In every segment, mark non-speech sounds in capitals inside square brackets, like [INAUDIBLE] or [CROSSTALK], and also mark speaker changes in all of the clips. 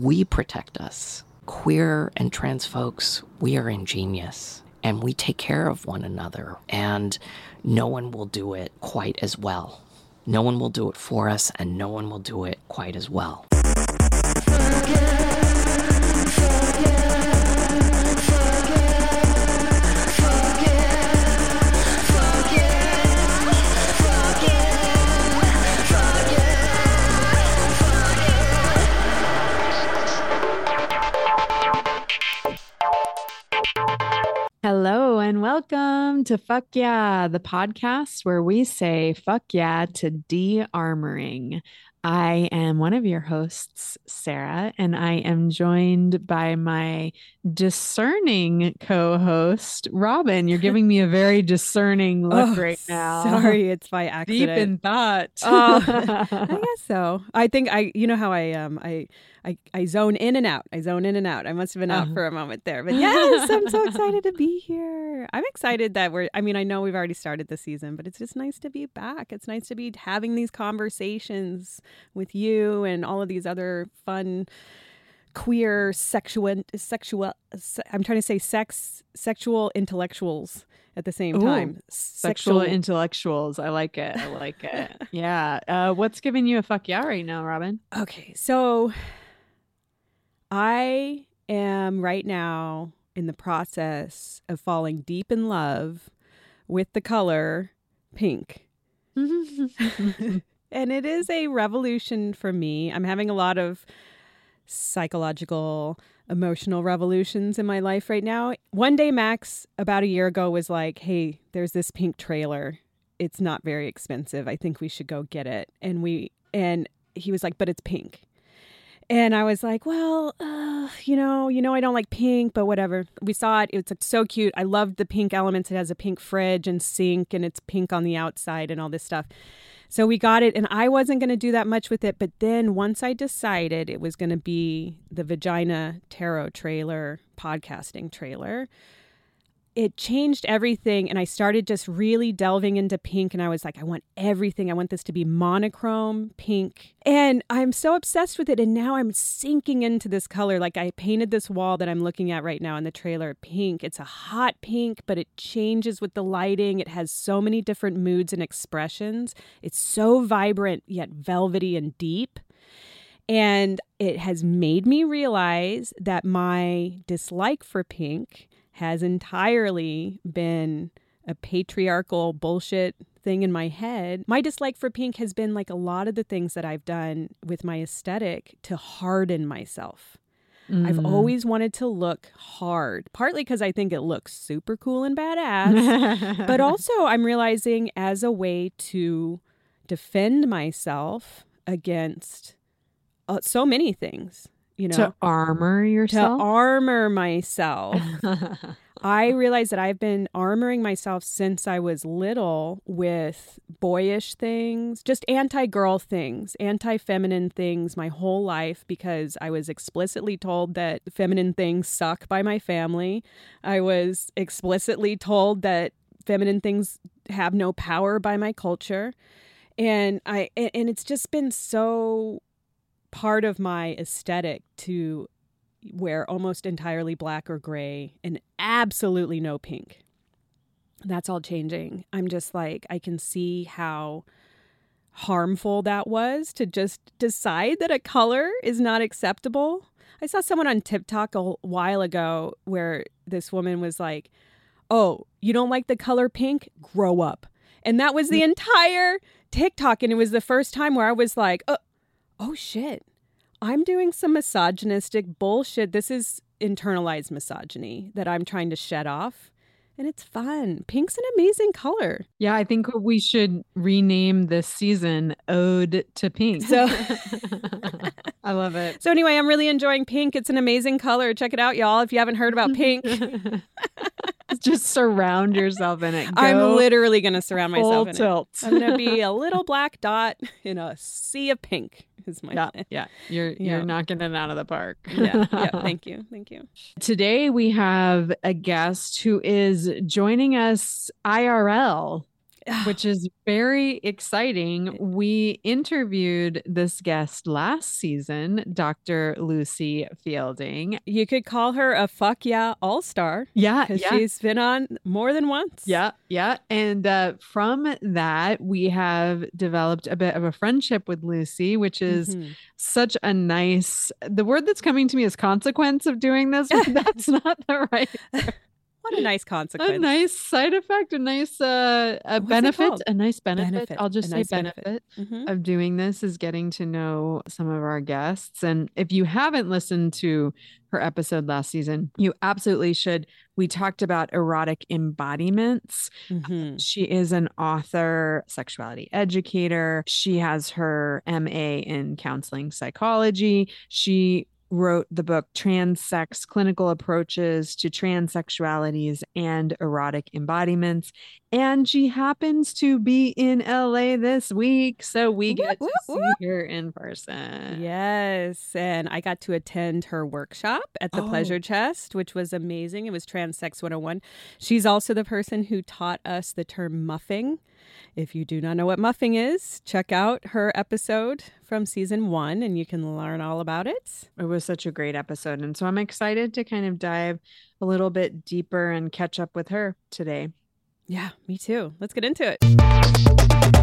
Speaker 1: we protect us. Queer and trans folks, we are ingenious and we take care of one another, and no one will do it quite as well. No one will do it for us, and no one will do it quite as well.
Speaker 2: Hello to Fuck Yeah, the podcast where we say fuck yeah to de armoring. I am one of your hosts, Sarah, and I am joined by my discerning co host, Robin. You're giving me a very discerning [LAUGHS] look
Speaker 3: Oh,
Speaker 2: right [LAUGHS] now.
Speaker 3: Sorry, it's by [LAUGHS] accident.
Speaker 2: Deep in thought.
Speaker 3: Oh, I guess so. I think I, you know how I um I I I zone in and out. I zone in and out. I must have been out
Speaker 2: Uh-huh.
Speaker 3: for a moment there, but yes, I'm so excited to be here. I'm excited that we're. I mean, I know we've already started the season, but it's just nice to be back. It's nice to be having these conversations with you and all of these other fun queer sexual sexual I'm trying to say sex sexual intellectuals at the same
Speaker 2: Ooh,
Speaker 3: time.
Speaker 2: Sexual intellectuals. I like it. I like it. yeah. Uh, what's giving you a fuck yeah right now, Robin?
Speaker 3: Okay, so I am right now in the process of falling deep in love with the color pink. [LAUGHS] [LAUGHS] and it is a revolution for me. I'm having a lot of psychological, emotional revolutions in my life right now. One day, Max, about a year ago, was like, Hey, there's this pink trailer. It's not very expensive. I think we should go get it. And we, and he was like, But it's pink. And I was like, well, uh, you know, you know, I don't like pink, but whatever. We saw it; it's so cute. I loved the pink elements. It has a pink fridge and sink, and it's pink on the outside and all this stuff. So we got it, and I wasn't going to do that much with it. But then once I decided it was going to be the Vagina Tarot trailer, podcasting trailer, it changed everything. And I started just really delving into pink. And I was like, I want everything. I want this to be monochrome pink. And I'm so obsessed with it. And now I'm sinking into this color. Like I painted this wall that I'm looking at right now in the trailer pink. It's a hot pink, but it changes with the lighting. It has so many different moods and expressions. It's so vibrant, yet velvety and deep. And it has made me realize that my dislike for pink has entirely been a patriarchal bullshit thing in my head. My dislike for pink has been like a lot of the things that I've done with my aesthetic to harden myself. I've
Speaker 2: Mm.
Speaker 3: always wanted to look hard, partly because I think it looks super cool and badass, [LAUGHS] but also I'm realizing as a way to defend myself against uh, so many things, you know,
Speaker 2: to armor yourself, to
Speaker 3: armor myself. [LAUGHS] I realize that I've been armoring myself since I was little with boyish things, just anti girl things, anti feminine things my whole life because I was explicitly told that feminine things suck by my family. I was explicitly told that feminine things have no power by my culture. And I and and it's just been so part of my aesthetic to wear almost entirely black or gray and absolutely no pink. That's all changing. I'm just like, I can see how harmful that was to just decide that a color is not acceptable. I saw someone on TikTok a while ago where this woman was like, Oh, you don't like the color pink? Grow up. And that was the mm. entire TikTok. And it was the first time where I was like, Oh, oh shit. I'm doing some misogynistic bullshit. This is internalized misogyny that I'm trying to shed off. And it's fun. Pink's an amazing color.
Speaker 2: Yeah, I think we should rename this season Ode to Pink.
Speaker 3: So- [LAUGHS] [LAUGHS]
Speaker 2: I love it.
Speaker 3: So, anyway, I'm really enjoying pink. It's an amazing color. Check it out, y'all, if you haven't heard about pink. [LAUGHS]
Speaker 2: Just surround yourself in it.
Speaker 3: I'm literally going to surround myself in it.
Speaker 2: tilt.
Speaker 3: I'm going to be a little black dot in a sea of pink, [LAUGHS] is my
Speaker 2: yeah,
Speaker 3: plan.
Speaker 2: yeah. You're
Speaker 3: Yeah.
Speaker 2: you're knocking it out of the park.
Speaker 3: Yeah, yeah. [LAUGHS] Thank you. Thank you.
Speaker 2: Today we have a guest who is joining us IRL. Which [SIGHS] is very exciting. We interviewed this guest last season, Dr. Lucie Fielding.
Speaker 3: You could call her a fuck yeah all star.
Speaker 2: Yeah, yeah.
Speaker 3: she's been on more than once.
Speaker 2: Yeah, yeah. And uh, from that, we have developed a bit of a friendship with Lucie, which is
Speaker 3: Mhm.
Speaker 2: such a nice. The word that's coming to me is consequence of doing this, but [LAUGHS] that's not the right. [LAUGHS]
Speaker 3: What a nice consequence.
Speaker 2: A nice side effect, a nice uh, a benefit, a nice benefit.
Speaker 3: Benefit,
Speaker 2: I'll just
Speaker 3: a
Speaker 2: say
Speaker 3: nice benefit.
Speaker 2: benefit
Speaker 3: Mhm.
Speaker 2: of doing this is getting to know some of our guests. And if you haven't listened to her episode last season, you absolutely should. We talked about erotic embodiments.
Speaker 3: Mhm.
Speaker 2: She is an author, sexuality educator. She has her MA in counseling psychology. She wrote the book Transsex Clinical Approaches to Transsexualities and Erotic Embodiments. And she happens to be in LA this week. So we get to see her in person.
Speaker 3: Yes. And I got to attend her workshop at the
Speaker 2: Oh.
Speaker 3: Pleasure Chest, which was amazing. It was Transsex 101. She's also the person who taught us the term muffing. If you do not know what muffing is, check out her episode from season one and you can learn all about it.
Speaker 2: It was such a great episode. And so I'm excited to kind of dive a little bit deeper and catch up with her today.
Speaker 3: Yeah, me too. Let's get into it.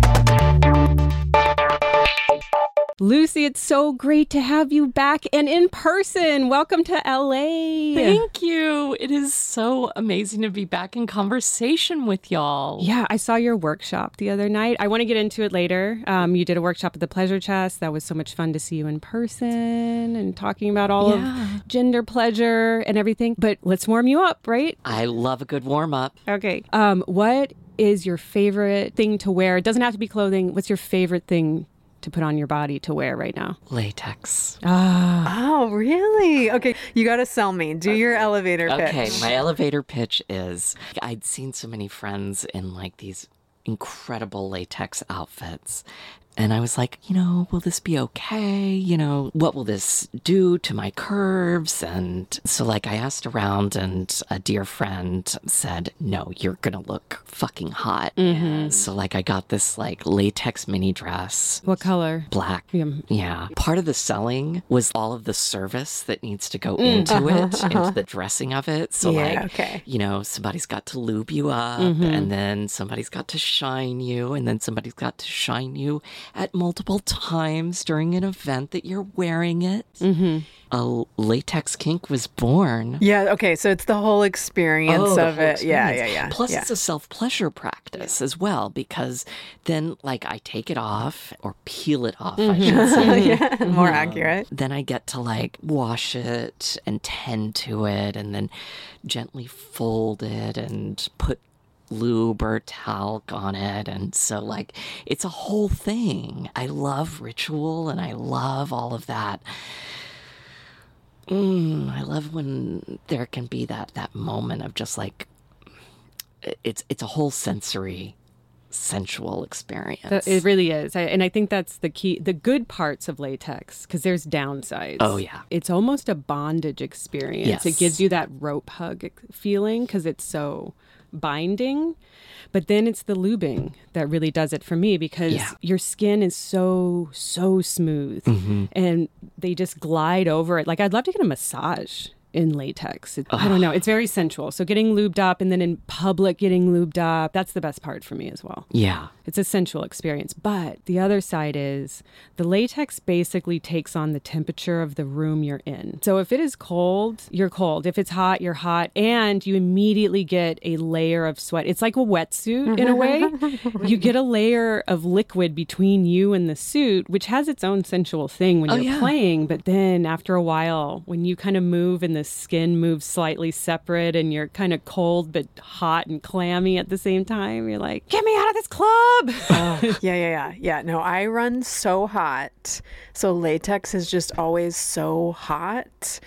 Speaker 3: Lucie, it's so great to have you back and in person. Welcome to LA.
Speaker 1: Thank you. It is so amazing to be back in conversation with y'all.
Speaker 3: Yeah, I saw your workshop the other night. I want to get into it later. Um, you did a workshop at the Pleasure Chest. That was so much fun to see you in person and talking about all
Speaker 1: Yeah.
Speaker 3: of gender pleasure and everything. But let's warm you up, right?
Speaker 1: I love a good warm up.
Speaker 3: Okay. Um, what is your favorite thing to wear? It doesn't have to be clothing. What's your favorite thing to put on your body to wear right now?
Speaker 1: Latex.
Speaker 3: Ah,
Speaker 2: Oh, really? Okay, you got to sell me. Do your elevator pitch.
Speaker 1: Okay, my elevator pitch is I'd seen so many friends in like these incredible latex outfits. And I was like, you know, will this be okay? You know, what will this do to my curves? And so, like, I asked around, and a dear friend said, no, you're going to look fucking hot. So, like, I got this like latex mini dress,
Speaker 3: what color?
Speaker 1: black.
Speaker 3: Yeah.
Speaker 1: Yeah. Part of the selling was all of the service that needs to go into it, into [LAUGHS] the dressing of it. So,
Speaker 2: Yeah,
Speaker 1: like,
Speaker 2: okay.
Speaker 1: you know, somebody's got to lube you up,
Speaker 3: Mm-hmm.
Speaker 1: and then somebody's got to shine you, and then somebody's got to shine you at multiple times during an event that you're wearing it.
Speaker 3: Mm-hmm.
Speaker 1: A latex kink was born.
Speaker 4: Yeah, okay, so it's the whole experience
Speaker 1: Oh,
Speaker 4: of
Speaker 1: whole
Speaker 4: it. Yeah, yeah, yeah.
Speaker 1: Plus,
Speaker 4: yeah.
Speaker 1: it's a self pleasure practice as well because then, like, I take it off or peel it off, I should say. [LAUGHS]
Speaker 4: yeah, more accurate.
Speaker 1: Then I get to like wash it and tend to it and then gently fold it and put lube or talc on it. And so, like, it's a whole thing. I love ritual and I love all of that. Mm, I love when there can be that that moment of just like it's it's a whole sensory sensual experience.
Speaker 3: It really is. I, and I think that's the key, the good parts of latex, because there's downsides.
Speaker 1: Oh, yeah.
Speaker 3: It's almost a bondage experience. It gives you that rope hug feeling because it's so binding. But then it's the lubing that really does it for me because
Speaker 1: Yeah.
Speaker 3: your skin is so, so smooth
Speaker 1: Mm-hmm.
Speaker 3: and they just glide over it. Like, I'd love to get a massage in latex. It, I don't know. It's very sensual. So, getting lubed up and then in public getting lubed up, that's the best part for me as well.
Speaker 1: yeah.
Speaker 3: It's a sensual experience. But the other side is the latex basically takes on the temperature of the room you're in. So if it is cold, you're cold. If it's hot, you're hot. And you immediately get a layer of sweat. It's like a wetsuit in a way. [LAUGHS] you get a layer of liquid between you and the suit, which has its own sensual thing when
Speaker 1: Oh,
Speaker 3: you're
Speaker 1: yeah.
Speaker 3: playing. But then after a while, when you kind of move and the skin moves slightly separate and you're kind of cold but hot and clammy at the same time, you're like, get me out of this club.
Speaker 4: Oh, [LAUGHS] yeah, yeah, yeah. Yeah, no, I run so hot. So latex is just always so hot.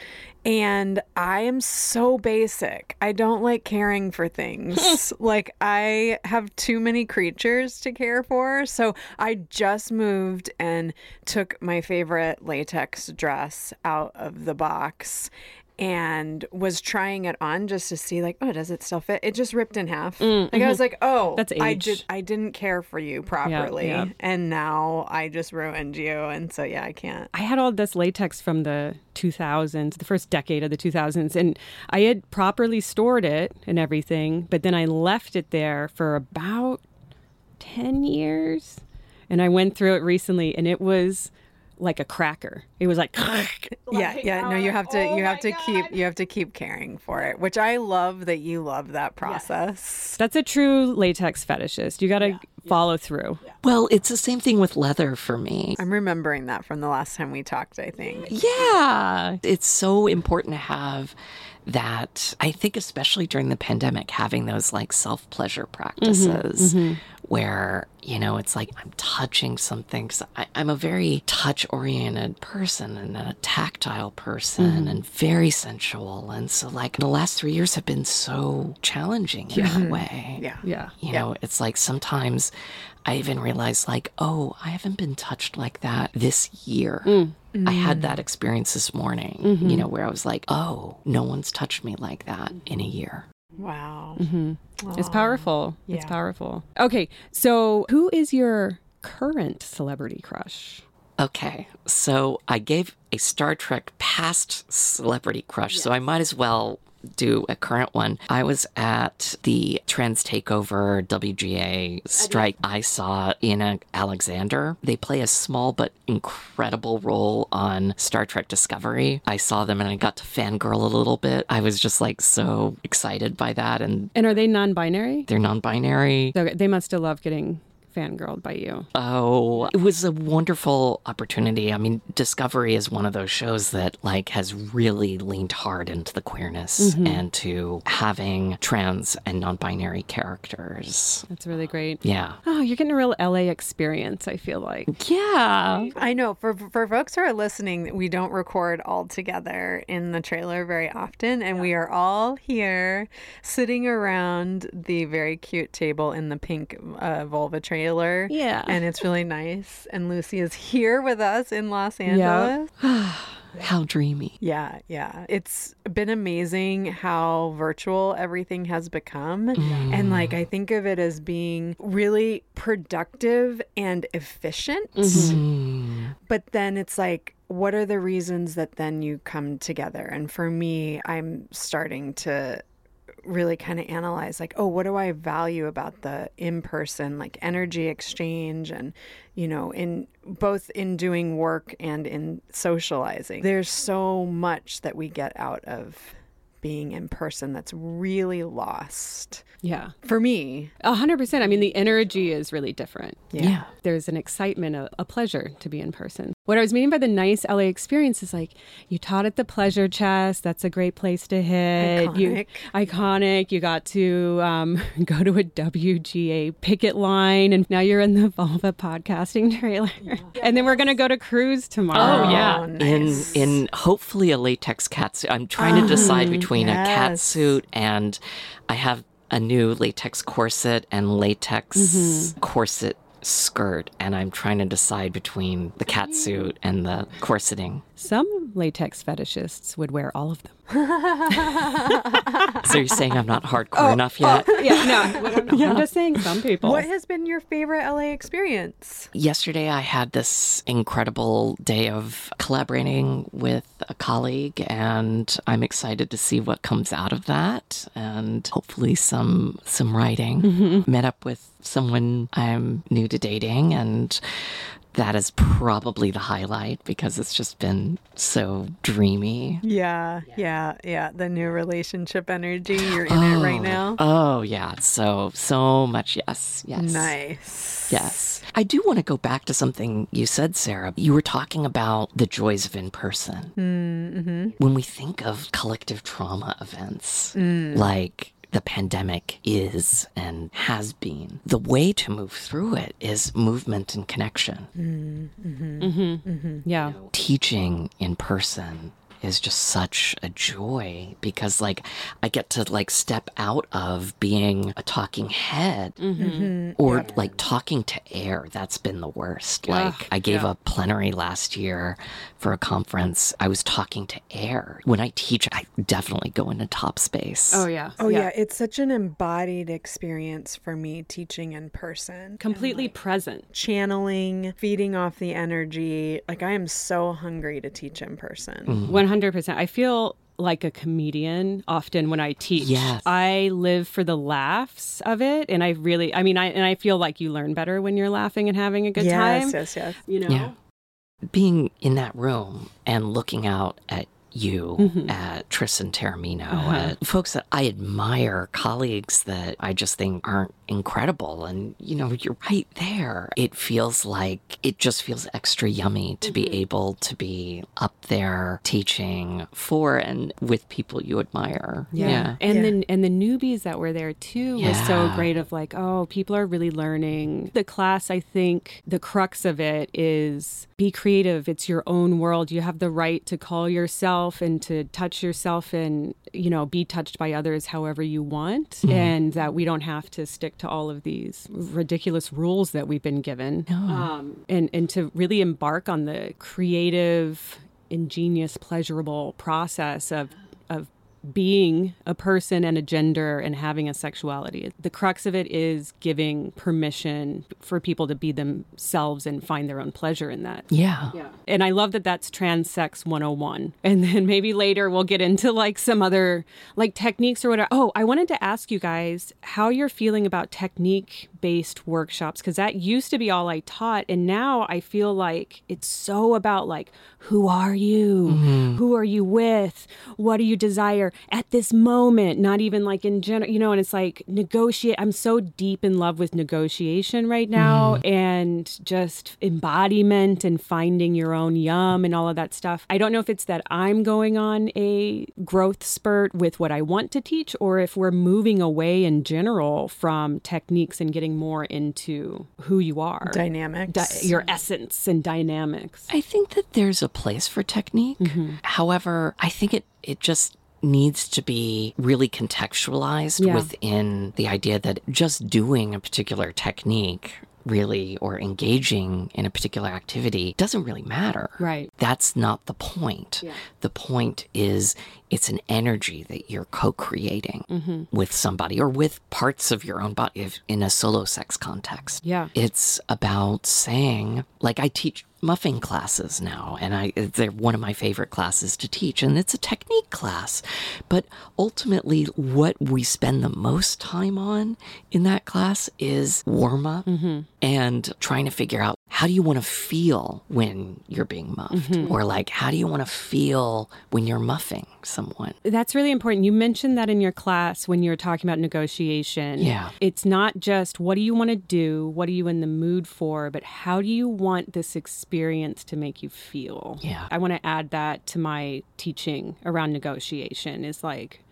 Speaker 2: And I am so basic. I don't like caring for things. [LAUGHS] like, I have too many creatures to care for. So, I just moved and took my favorite latex dress out of the box and was trying it on just to see like oh does it still fit it just ripped in half like i was like oh
Speaker 3: Mm, That's
Speaker 2: i
Speaker 3: age.
Speaker 2: did i didn't care for you properly
Speaker 3: yeah.
Speaker 2: and now i just ruined you and so yeah i can't
Speaker 3: I had all this latex from the 2000s, the first decade of the 2000s, and I had properly stored it and everything, but then I left it there for about 10 years. And I went through it recently and it was like a cracker. It was like, [LAUGHS] [LAUGHS]
Speaker 2: yeah yeah no you uh, have to
Speaker 3: oh
Speaker 2: you have
Speaker 3: my
Speaker 2: to keep you have to keep caring for it which i love that you love that process
Speaker 3: that's a true latex fetishist. You got to follow through.
Speaker 1: Well, it's the same thing with leather for me.
Speaker 2: i'm remembering that from the last time we talked i think
Speaker 1: Yeah. It's so important to have that. I think, especially during the pandemic, having those like self pleasure mm-hmm. practices mm-hmm. where, you know, it's like I'm touching something. 'cause I, I'm a very touch oriented person and a tactile person mm-hmm. and very sensual. And so, like, the last three years have been so challenging in that way.
Speaker 2: yeah
Speaker 3: Yeah.
Speaker 1: You know, it's like sometimes I even realized, like, oh, I haven't been touched like that this year. Mm. I had mm. that experience this morning, mm-hmm. you know, where I was like, oh, no one's touched me like that in a year.
Speaker 2: wow mm-hmm.
Speaker 3: It's powerful. It's powerful. Okay. So, who is your current celebrity crush?
Speaker 1: Okay, so I gave a Star Trek past celebrity crush, so I might as well do a current one. I was at the Trans Takeover WGA strike. I saw Ian Alexander. They play a small but incredible role on Star Trek Discovery. I saw them and I got to fangirl a little bit. I was just like so excited by that, and
Speaker 3: And are they non binary?
Speaker 1: they're non-binary.
Speaker 3: So they must have loved getting fangirled by you.
Speaker 1: Oh, it was a wonderful opportunity. I mean, Discovery is one of those shows that like has really leaned hard into the queerness and to having trans and non-binary characters.
Speaker 3: That's really great.
Speaker 1: Yeah.
Speaker 3: Oh, you're getting a real LA experience, I feel like.
Speaker 1: Yeah.
Speaker 2: I know for for folks who are listening, we don't record all together in the trailer very often, and we are all here sitting around the very cute table in the pink uh, vulva trailer.
Speaker 3: Yeah.
Speaker 2: and it's really nice. And Lucie is here with us in Los Angeles. [SIGHS]
Speaker 1: How dreamy.
Speaker 2: Yeah, yeah. It's been amazing how virtual everything has become. Mm. And like, I think of it as being really productive and efficient. Mm-hmm. But then it's like, what are the reasons that then you come together? And for me, I'm starting to really kind of analyze like oh what do i value about the in-person like energy exchange and you know in both in doing work and in socializing there's so much that we get out of being in person that's really lost
Speaker 3: Yeah.
Speaker 2: for me
Speaker 3: A hundred percent. I mean, the energy is really different.
Speaker 1: Yeah.
Speaker 3: There's an excitement, a, a pleasure to be in person. What I was meaning by the nice LA experience is like you taught at the Pleasure Chest. That's a great place to hit. You,
Speaker 2: Iconic.
Speaker 3: iconic. You got to um, [LAUGHS] go to a WGA picket line, and now you're in the Vulva podcasting trailer. And then we're gonna go to cruise tomorrow.
Speaker 1: Oh, yeah.
Speaker 2: Oh,
Speaker 1: In
Speaker 2: nice.
Speaker 1: in hopefully a latex cat suit. I'm trying to decide between a cat suit and I have a new latex corset and latex corset skirt and I'm trying to decide between the cat suit and the corseting.
Speaker 3: Some latex fetishists would wear all of them. [LAUGHS]
Speaker 1: So you're saying I'm not hardcore oh, enough oh, yet?
Speaker 3: Yeah, no, [LAUGHS] I'm just saying some people.
Speaker 2: what has been your favorite la experience
Speaker 1: Yesterday, I had this incredible day of collaborating with a colleague, and I'm excited to see what comes out of that, and hopefully some some writing. Mm-hmm. Met up with someone I'm new to dating, and that is probably the highlight because it's just been so dreamy.
Speaker 2: yeah yeah yeah the new relationship energy you're in it right now
Speaker 1: Oh yeah, so so much yes, yes.
Speaker 2: nice
Speaker 1: Yes. I do want to go back to something you said, Sarah. You were talking about the joys of in person. Mm-hmm. When we think of collective trauma events, like the pandemic is and has been, the way to move through it is movement and connection. Mm-hmm. Mm-hmm. Mm-hmm.
Speaker 3: Yeah.
Speaker 1: Teaching in person is just such a joy because like I get to like step out of being a talking head or like talking to air. That's been the worst. Like I gave a plenary last year for a conference. I was talking to air. When I teach, I definitely go into top space.
Speaker 3: Oh yeah.
Speaker 4: Oh yeah. it's such an embodied experience for me teaching in person.
Speaker 3: Completely present.
Speaker 4: Channeling, feeding off the energy. Like I am so hungry to teach in person.
Speaker 1: Mm-hmm.
Speaker 3: One hundred percent. I feel like a comedian often when I teach.
Speaker 1: Yes.
Speaker 3: I live for the laughs of it, and I really, I mean, I and I feel like you learn better when you're laughing and having a good
Speaker 4: yes,
Speaker 3: time.
Speaker 4: yes, yes.
Speaker 3: You know.
Speaker 1: Yeah. being in that room and looking out at you,
Speaker 3: Mm-hmm.
Speaker 1: at Tristan Taormino,
Speaker 3: Uh-huh.
Speaker 1: at folks that I admire, colleagues that I just think aren't incredible. And, you know, you're right there. It feels like it just feels extra yummy to
Speaker 3: Mm-hmm.
Speaker 1: be able to be up there teaching for and with people you admire.
Speaker 3: Yeah. And
Speaker 4: Yeah.
Speaker 3: then and the newbies that were there too was so great of like, oh, people are really learning. The class, I think the crux of it is be creative. It's your own world. You have the right to call yourself and to touch yourself and, you know, be touched by others however you want. And that we don't have to stick to all of these ridiculous rules that we've been given. Um, and, and to really embark on the creative, ingenious, pleasurable process of being a person and a gender and having a sexuality. The crux of it is giving permission for people to be themselves and find their own pleasure in that.
Speaker 1: Yeah.
Speaker 3: Yeah. And I love that that's transsex 101. And then maybe later we'll get into like some other like techniques or whatever. Oh, I wanted to ask you guys how you're feeling about technique based workshops because that used to be all I taught. And now I feel like it's so about like, who are you? Mm-hmm. Who are you with? What do you desire at this moment? Not even like in general, you know, and it's like negotiate. I'm so deep in love with negotiation right now mm-hmm. and just embodiment and finding your own yum and all of that stuff. I don't know if it's that I'm going on a growth spurt with what I want to teach or if we're moving away in general from techniques and getting more into who you are,
Speaker 4: Dynamics.
Speaker 3: Di- your essence and dynamics.
Speaker 1: I think that there's a place for technique.
Speaker 3: Mm-hmm.
Speaker 1: However, I think it it just needs to be really contextualized
Speaker 3: Yeah.
Speaker 1: within the idea that just doing a particular technique really or engaging in a particular activity doesn't really matter.
Speaker 3: Right.
Speaker 1: That's not the point. The point is it's an energy that you're co-creating
Speaker 3: Mm-hmm.
Speaker 1: with somebody or with parts of your own body if in a solo sex context.
Speaker 3: Yeah.
Speaker 1: It's about saying, like I teach muffing classes now, and I they're one of my favorite classes to teach, and it's a technique class. But ultimately, what we spend the most time on in that class is warm up mm-hmm. and trying to figure out how do you want to feel when you're being muffed, mm-hmm. or like how do you want to feel when you're muffing someone.
Speaker 3: That's really important. You mentioned that in your class when you were talking about negotiation.
Speaker 1: Yeah.
Speaker 3: It's not just what do you want to do, what are you in the mood for, but how do you want this experience to make you feel?
Speaker 1: Yeah.
Speaker 3: I want to add that to my teaching around negotiation is like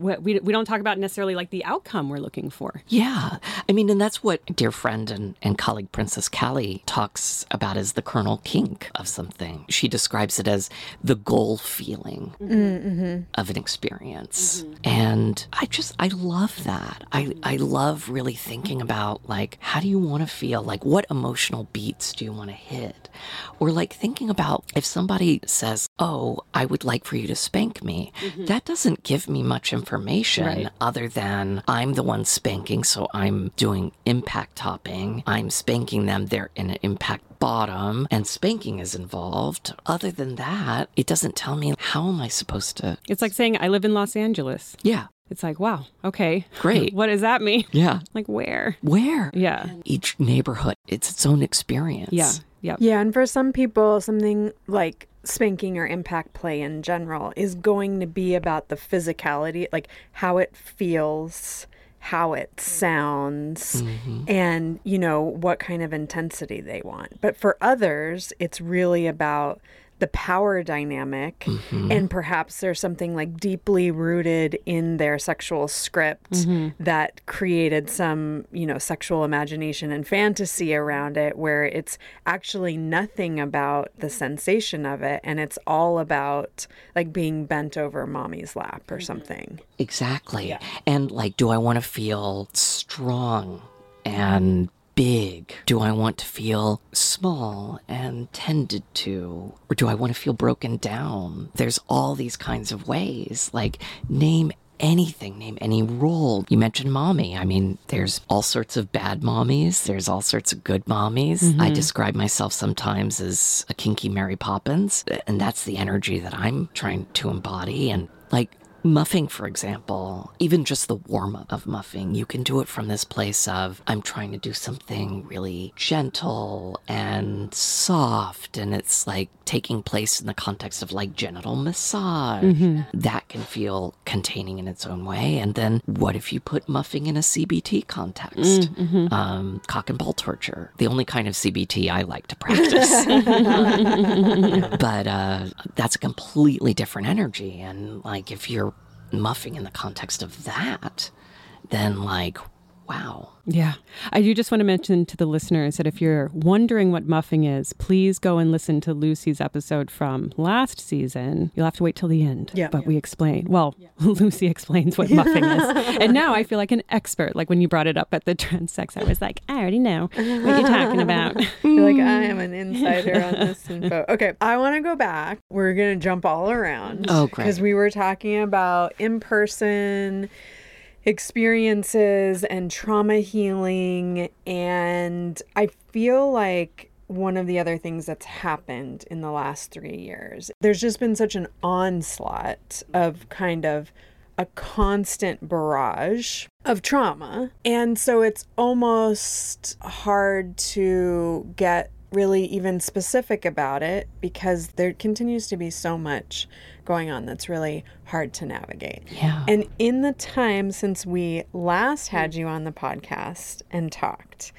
Speaker 3: we, we don't talk about necessarily like the outcome we're looking for.
Speaker 1: Yeah. I mean, and that's what dear friend and, and colleague Princess Kali talks about as the kernel kink of something. She describes it as the goal feeling mm-hmm. of an experience. Mm-hmm. And I just, I love that. I, I love really thinking about like, how do you want to feel? Like, what emotional beats do you want to hit? Or like thinking about if somebody says, Oh, I would like for you to spank me, mm-hmm. that doesn't give me much information
Speaker 3: Right.
Speaker 1: other than I'm the one spanking, so I'm doing impact topping. I'm spanking them, they're in an impact bottom, and spanking is involved. Other than that, it doesn't tell me how am I supposed to.
Speaker 3: It's like saying I live in Los Angeles.
Speaker 1: Yeah,
Speaker 3: It's like, wow, okay.
Speaker 1: Great. [LAUGHS]
Speaker 3: what does that mean?
Speaker 1: yeah. [LAUGHS]
Speaker 3: Like where?
Speaker 1: Where?
Speaker 3: Yeah.
Speaker 1: Each neighborhood, it's its own experience.
Speaker 3: Yeah. Yep.
Speaker 4: Yeah, and for some people, something like spanking or impact play in general is going to be about the physicality, like how it feels, how it sounds, mm-hmm. and, you know, what kind of intensity they want. But for others, it's really about
Speaker 2: the power dynamic. Mm-hmm. And perhaps there's something like deeply rooted in their sexual script mm-hmm. that created some, you know, sexual imagination and fantasy around it where it's actually nothing about the sensation of it. And it's all about like being bent over mommy's lap or something.
Speaker 1: Exactly. yeah. And like, do I want to feel strong and big? Do I want to feel small and tended to? Or do I want to feel broken down? There's all these kinds of ways. Like, name anything, name any role. You mentioned mommy. I mean, there's all sorts of bad mommies, there's all sorts of good mommies. I mm-hmm. describe myself sometimes as a kinky Mary Poppins, and that's the energy that I'm trying to embody. And like, Muffing, for example, even just the warm up of muffing, you can do it from this place of I'm trying to do something really gentle and soft, and it's like taking place in the context of like genital massage. That can feel containing in its own way. And then what if you put muffing in a CBT context? Um, cock and ball torture, the only kind of CBT I like to practice. [LAUGHS] but uh, that's a completely different energy. And like, if you're muffing in the context of that, then like, wow.
Speaker 3: Yeah. I do just want to mention to the listeners that if you're wondering what muffing is, please go and listen to Lucie's episode from last season. You'll have to wait till the end.
Speaker 2: Yeah.
Speaker 3: But we explain. Well, [LAUGHS] Lucie explains what muffing is. [LAUGHS] And now I feel like an expert. Like when you brought it up at the transsex, I was like, I already know what you're talking about. [LAUGHS]
Speaker 2: I feel like I am an insider on this info. Okay, I want to go back. We're going to jump all around.
Speaker 1: Oh, great.
Speaker 2: Because we were talking about in person experiences and trauma healing. And I feel like one of the other things that's happened in the last three years, there's just been such an onslaught of kind of a constant barrage of trauma. And so it's almost hard to get really even specific about it because there continues to be so much going on that's really hard to navigate.
Speaker 1: Yeah.
Speaker 2: And in the time since we last had you on the podcast and talked,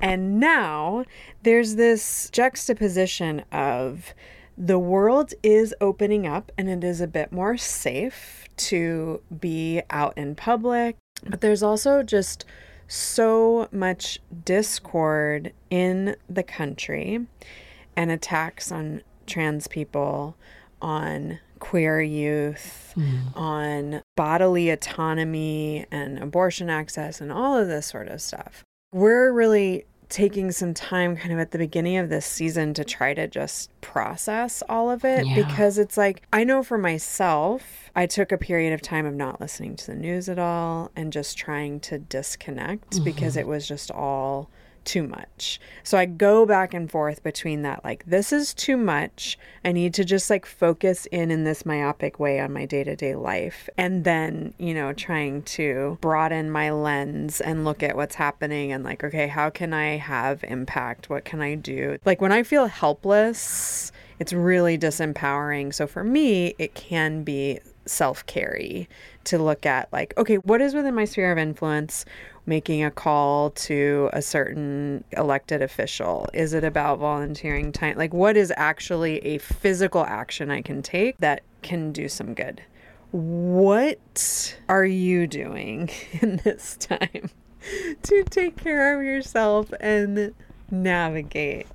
Speaker 2: and now there's this juxtaposition of the world is opening up and it is a bit more safe to be out in public, but there's also just so much discord in the country and attacks on trans people, on queer youth, hmm. on bodily autonomy and abortion access, and all of this sort of stuff. We're really taking some time kind of at the beginning of this season to try to just process all of it
Speaker 1: Yeah.
Speaker 2: because it's like I know for myself I took a period of time of not listening to the news at all and just trying to disconnect because mm-hmm. it was just all too much. So I go back and forth between that like this is too much. I need to just like focus in in this myopic way on my day-to-day life and then, you know, trying to broaden my lens and look at what's happening and like okay, how can I have impact? What can I do? Like when I feel helpless, it's really disempowering. So for me, it can be self carry to look at, like, okay, what is within my sphere of influence? Making a call to a certain elected official? Is it about volunteering time? Like, what is actually a physical action I can take that can do some good? What are you doing [LAUGHS] in this time to take care of yourself and navigate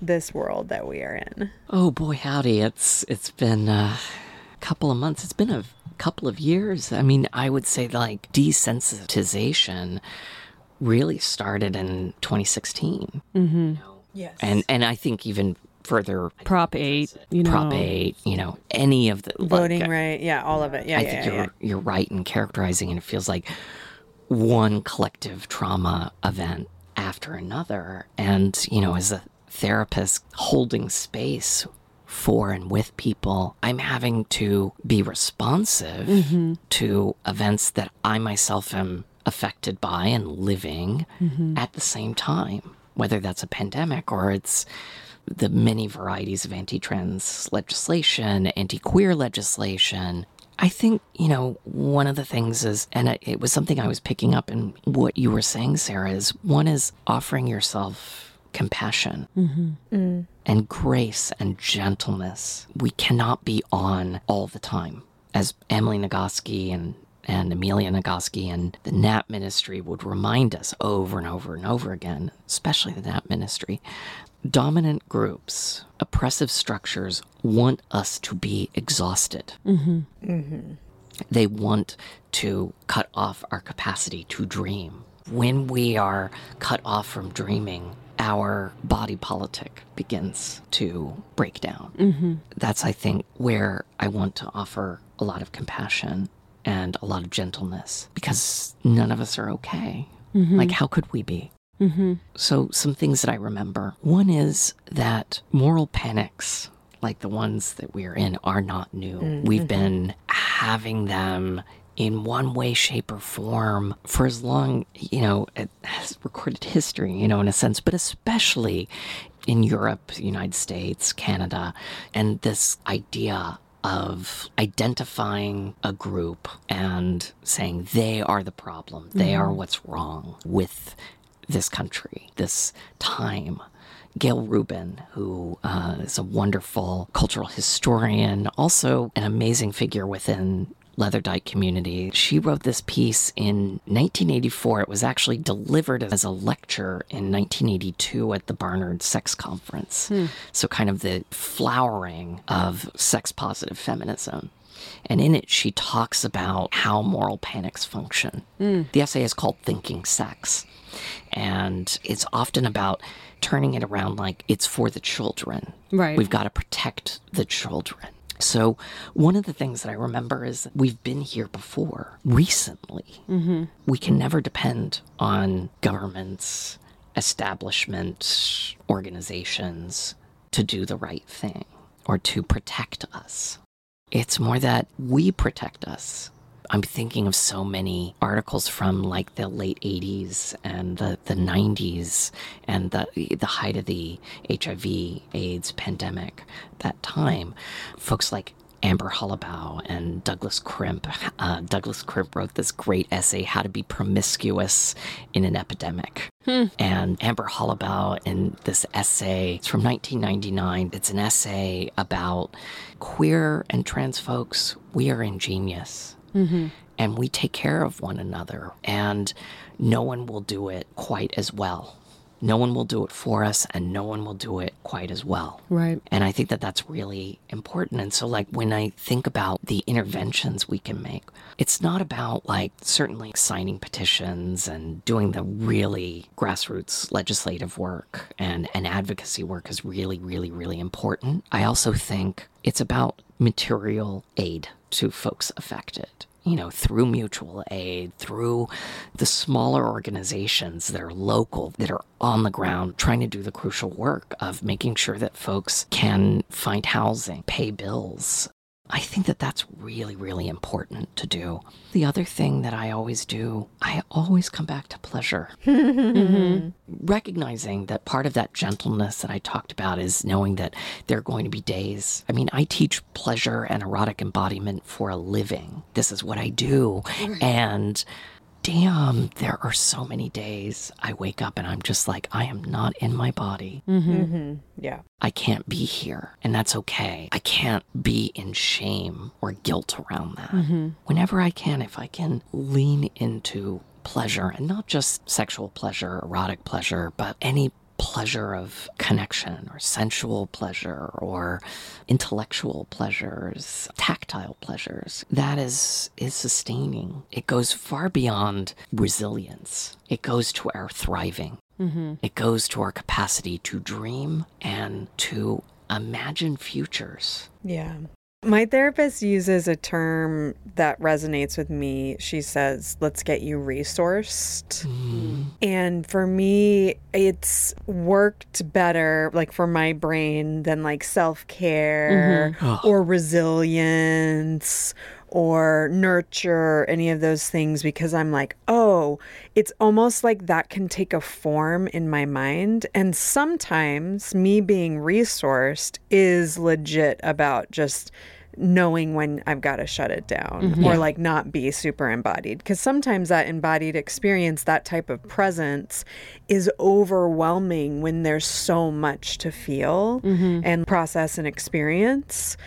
Speaker 2: this world that we are in?
Speaker 1: Oh boy, howdy! It's it's been uh, couple of months. It's been a couple of years. I mean, I would say like desensitization really started in 2016, Mm-hmm.
Speaker 2: Yes.
Speaker 1: and and I think even further.
Speaker 3: Prop 8, you know.
Speaker 1: Prop eight, you know, any of the like,
Speaker 2: voting right. Yeah, all of it. Yeah,
Speaker 1: I
Speaker 2: yeah,
Speaker 1: think
Speaker 2: yeah,
Speaker 1: you're
Speaker 2: yeah.
Speaker 1: you're right in characterizing it. It feels like one collective trauma event after another, and you know, as a therapist holding space for and with people, I'm having to be responsive mm-hmm. to events that I myself am affected by and living mm-hmm. at the same time, whether that's a pandemic or it's the many varieties of anti trans legislation, anti queer legislation. I think, you know, one of the things is, and it, it was something I was picking up in what you were saying, Sarah, is one is offering yourself compassion
Speaker 3: Mm-hmm. Mm.
Speaker 1: and grace and gentleness. We cannot be on all the time. As Emily Nagoski and and Amelia Nagoski and the NAP ministry would remind us over and over and over again, especially the NAP ministry, dominant groups, oppressive structures want us to be exhausted. Mm-hmm. Mm-hmm. They want to cut off our capacity to dream. When we are cut off from dreaming, our body politic begins to break down. Mm-hmm. That's, I think, where I want to offer a lot of compassion and a lot of gentleness because none of us are okay. Mm-hmm. Like, how could we be? Mm-hmm. So, some things that I remember one is that moral panics, like the ones that we're in, are not new. Mm, We've been having them in one way, shape, or form for as long, you know, it has recorded history, you know, in a sense, but especially in Europe, the United States, Canada, and this idea of identifying a group and saying they are the problem, they are what's wrong with this country, this time. Gayle Rubin, who uh, is a wonderful cultural historian, also an amazing figure within Leatherdyke community. She wrote this piece in 1984. It was actually delivered as a lecture in 1982 at the Barnard Sex Conference. Hmm. So, kind of the flowering of sex positive feminism. And in it, she talks about how moral panics function. Hmm. The essay is called Thinking Sex. And it's often about turning it around like it's for the children.
Speaker 3: Right.
Speaker 1: We've got to protect the children. So, one of the things that I remember is that we've been here before recently. Mm-hmm. We can never depend on governments, establishment, organizations to do the right thing or to protect us. It's more that we protect us. I'm thinking of so many articles from like the late 80s and the, the 90s and the, the height of the HIV AIDS pandemic, that time. Folks like Amber Hollibaugh and Douglas Crimp. Uh, Douglas Crimp wrote this great essay, How to Be Promiscuous in an Epidemic. And Amber Hollibaugh in this essay, it's from 1999. It's an essay about queer and trans folks. We are ingenious Mm-hmm. and we take care of one another, and no one will do it quite as well. No one will do it for us, and no one will do it quite as well.
Speaker 3: Right.
Speaker 1: And I think that that's really important. And so, like, when I think about the interventions we can make, it's not about like certainly signing petitions and doing the really grassroots legislative work and, and advocacy work is really, really, really important. I also think it's about material aid to folks affected you know, through mutual aid, through the smaller organizations that are local, that are on the ground, trying to do the crucial work of making sure that folks can find housing, pay bills. I think that that's really, really important to do. The other thing that I always do, I always come back to pleasure. [LAUGHS] Mm-hmm. Recognizing that part of that gentleness that I talked about is knowing that there are going to be days. I mean, I teach pleasure and erotic embodiment for a living. This is what I do. And damn, there are so many days I wake up and I'm just like, I am not in my body. Mm-hmm. Mm-hmm.
Speaker 4: Yeah.
Speaker 1: I can't be here, and that's okay. I can't be in shame or guilt around that. Mm-hmm. Whenever I can, if I can lean into pleasure and not just sexual pleasure, erotic pleasure, but any pleasure of connection or sensual pleasure or intellectual pleasures, tactile pleasures. That is is sustaining. It goes far beyond resilience. It goes to our thriving. Mm-hmm. It goes to our capacity to dream and to imagine futures.
Speaker 4: Yeah. My therapist uses a term that resonates with me. She says, let's get you resourced. Mm-hmm. And for me, it's worked better, like for my brain, than like self care mm-hmm. or resilience or nurture, any of those things, because I'm like, oh, it's almost like that can take a form in my mind. And sometimes me being resourced is legit about just
Speaker 2: knowing when I've got to shut it down mm-hmm. or like not be super embodied. Because sometimes that embodied experience, that type of presence, is overwhelming when there's so much to feel mm-hmm. and process and experience.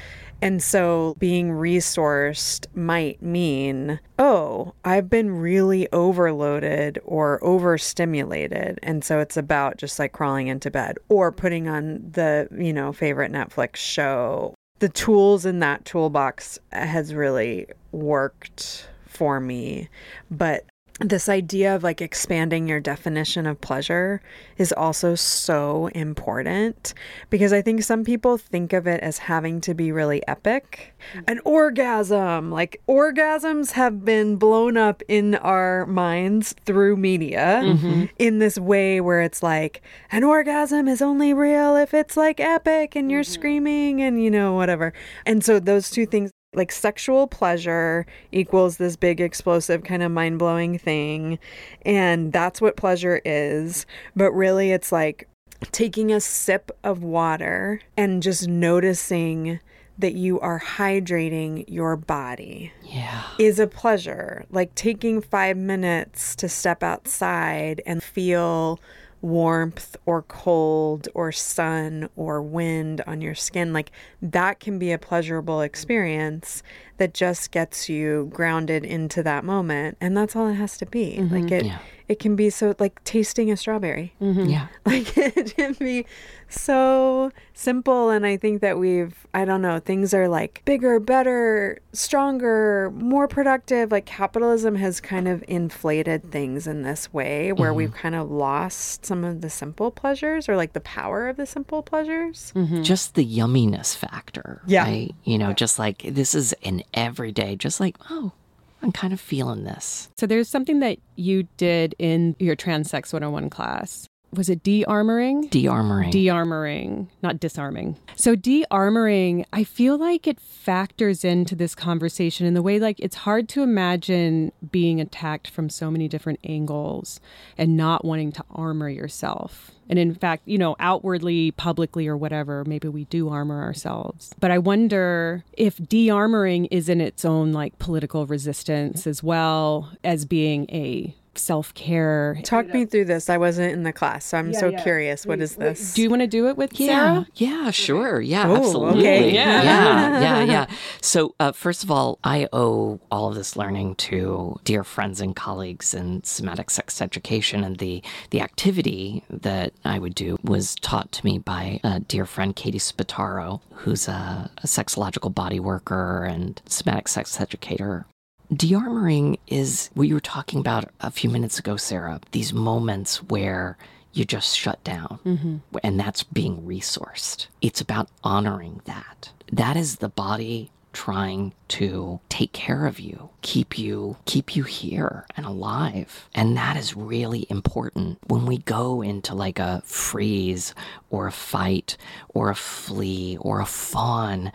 Speaker 2: And so being resourced might mean, oh, I've been really overloaded or overstimulated. And so it's about just like crawling into bed or putting on the, you know, favorite Netflix show. The tools in that toolbox has really worked for me. But this idea of like expanding your definition of pleasure is also so important because I think some people think of it as having to be really epic. An orgasm, like orgasms have been blown up in our minds through media mm-hmm. in this way where it's like an orgasm is only real if it's like epic and you're mm-hmm. screaming and you know whatever. And so those two things like sexual pleasure equals this big explosive kind of mind-blowing thing and that's what pleasure is but really it's like taking a sip of water and just noticing that you are hydrating your body
Speaker 1: Yeah.
Speaker 2: is a pleasure. Like taking five minutes to step outside and feel warmth or cold or sun or wind on your skin, like that can be a pleasurable experience that just gets you grounded into that moment. And that's all it has to be. Mm-hmm. Like it,
Speaker 1: Yeah.
Speaker 2: it can be so like tasting a strawberry. Mm-hmm.
Speaker 1: Yeah. [LAUGHS]
Speaker 2: Like it can be so simple. And I think that we've, I don't know, things are like bigger, better, stronger, more productive. Like capitalism has kind of inflated things in this way where mm-hmm. we've kind of lost some of the simple pleasures or like the power of the simple pleasures.
Speaker 1: Just the yumminess factor.
Speaker 2: Yeah.
Speaker 1: Right? You know, just like this is an everyday, just like, oh, I'm kind of feeling this.
Speaker 3: So there's something that you did in your Transsex 101 class. Was it de-armoring?
Speaker 1: De-armoring.
Speaker 3: De-armoring, not disarming. So de-armoring, I feel like it factors into this conversation in the way like it's hard to imagine being attacked from so many different angles and not wanting to armor yourself. And in fact, you know, outwardly, publicly, or whatever, maybe we do armor ourselves. But I wonder if de armoring is in its own like political resistance as well as being a self care.
Speaker 2: Talk me through this. I wasn't in the class, so I'm so curious. What is this?
Speaker 3: Do you want to do it with
Speaker 1: Yeah,
Speaker 3: Sarah?
Speaker 1: yeah, sure. Yeah,
Speaker 2: Oh,
Speaker 1: absolutely.
Speaker 2: okay.
Speaker 1: Yeah,
Speaker 3: Yeah.
Speaker 1: yeah, yeah, [LAUGHS] So, uh, first of all, I owe all of this learning to dear friends and colleagues in somatic sex education, and the the activity that I would do was taught to me by a dear friend Kati Spataro, who's a, a sexological body worker and somatic sex educator. De-armoring is what you were talking about a few minutes ago, Sarah. These moments where you just shut down, mm-hmm. and that's being resourced. It's about honoring that. That is the body trying to take care of you, keep you keep you here and alive. And that is really important when we go into like a freeze or a fight or a flee or a fawn.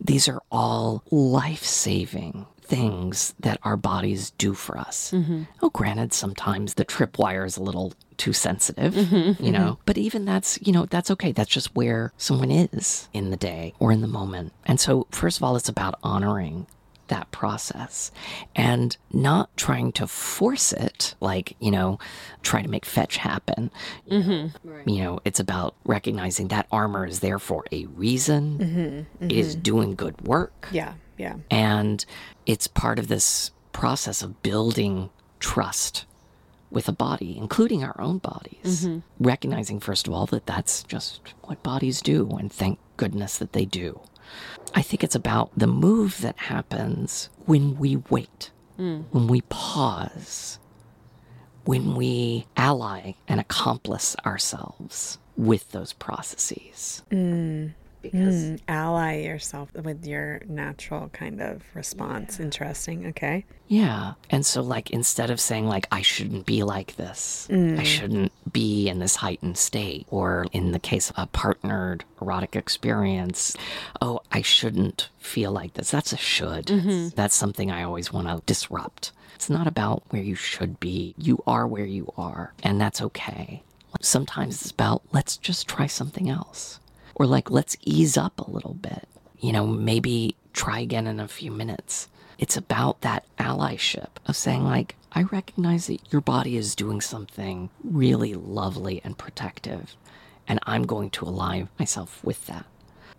Speaker 1: These are all life-saving things that our bodies do for us. Mm-hmm. Oh, granted, sometimes the tripwire is a little too sensitive, mm-hmm, you mm-hmm. know, but even that's, you know, that's okay. That's just where someone is in the day or in the moment. And so, first of all, it's about honoring that process and not trying to force it, like, you know, try to make fetch happen. You know, it's about recognizing that armor is there for a reason, It is doing good work.
Speaker 2: yeah, yeah.
Speaker 1: And it's part of this process of building trust with a body, including our own bodies. Mm-hmm. Recognizing, first of all, that that's just what bodies do, and thank goodness that they do. I think it's about the move that happens when we wait, mm. when we pause, when we ally and accomplice ourselves with those processes. Mm. Because
Speaker 2: Mm, ally yourself with your natural kind of response. Interesting. Okay.
Speaker 1: Yeah. And so, like, instead of saying, like, I shouldn't be like this, I shouldn't be in this heightened state, or in the case of a partnered erotic experience, oh, I shouldn't feel like this. That's a should. That's something I always want to disrupt. It's not about where you should be. You are where you are, and that's okay. Sometimes it's about, let's just try something else. Or, like, let's ease up a little bit. You know, maybe try again in a few minutes. It's about that allyship of saying, like, I recognize that your body is doing something really lovely and protective, and I'm going to align myself with that.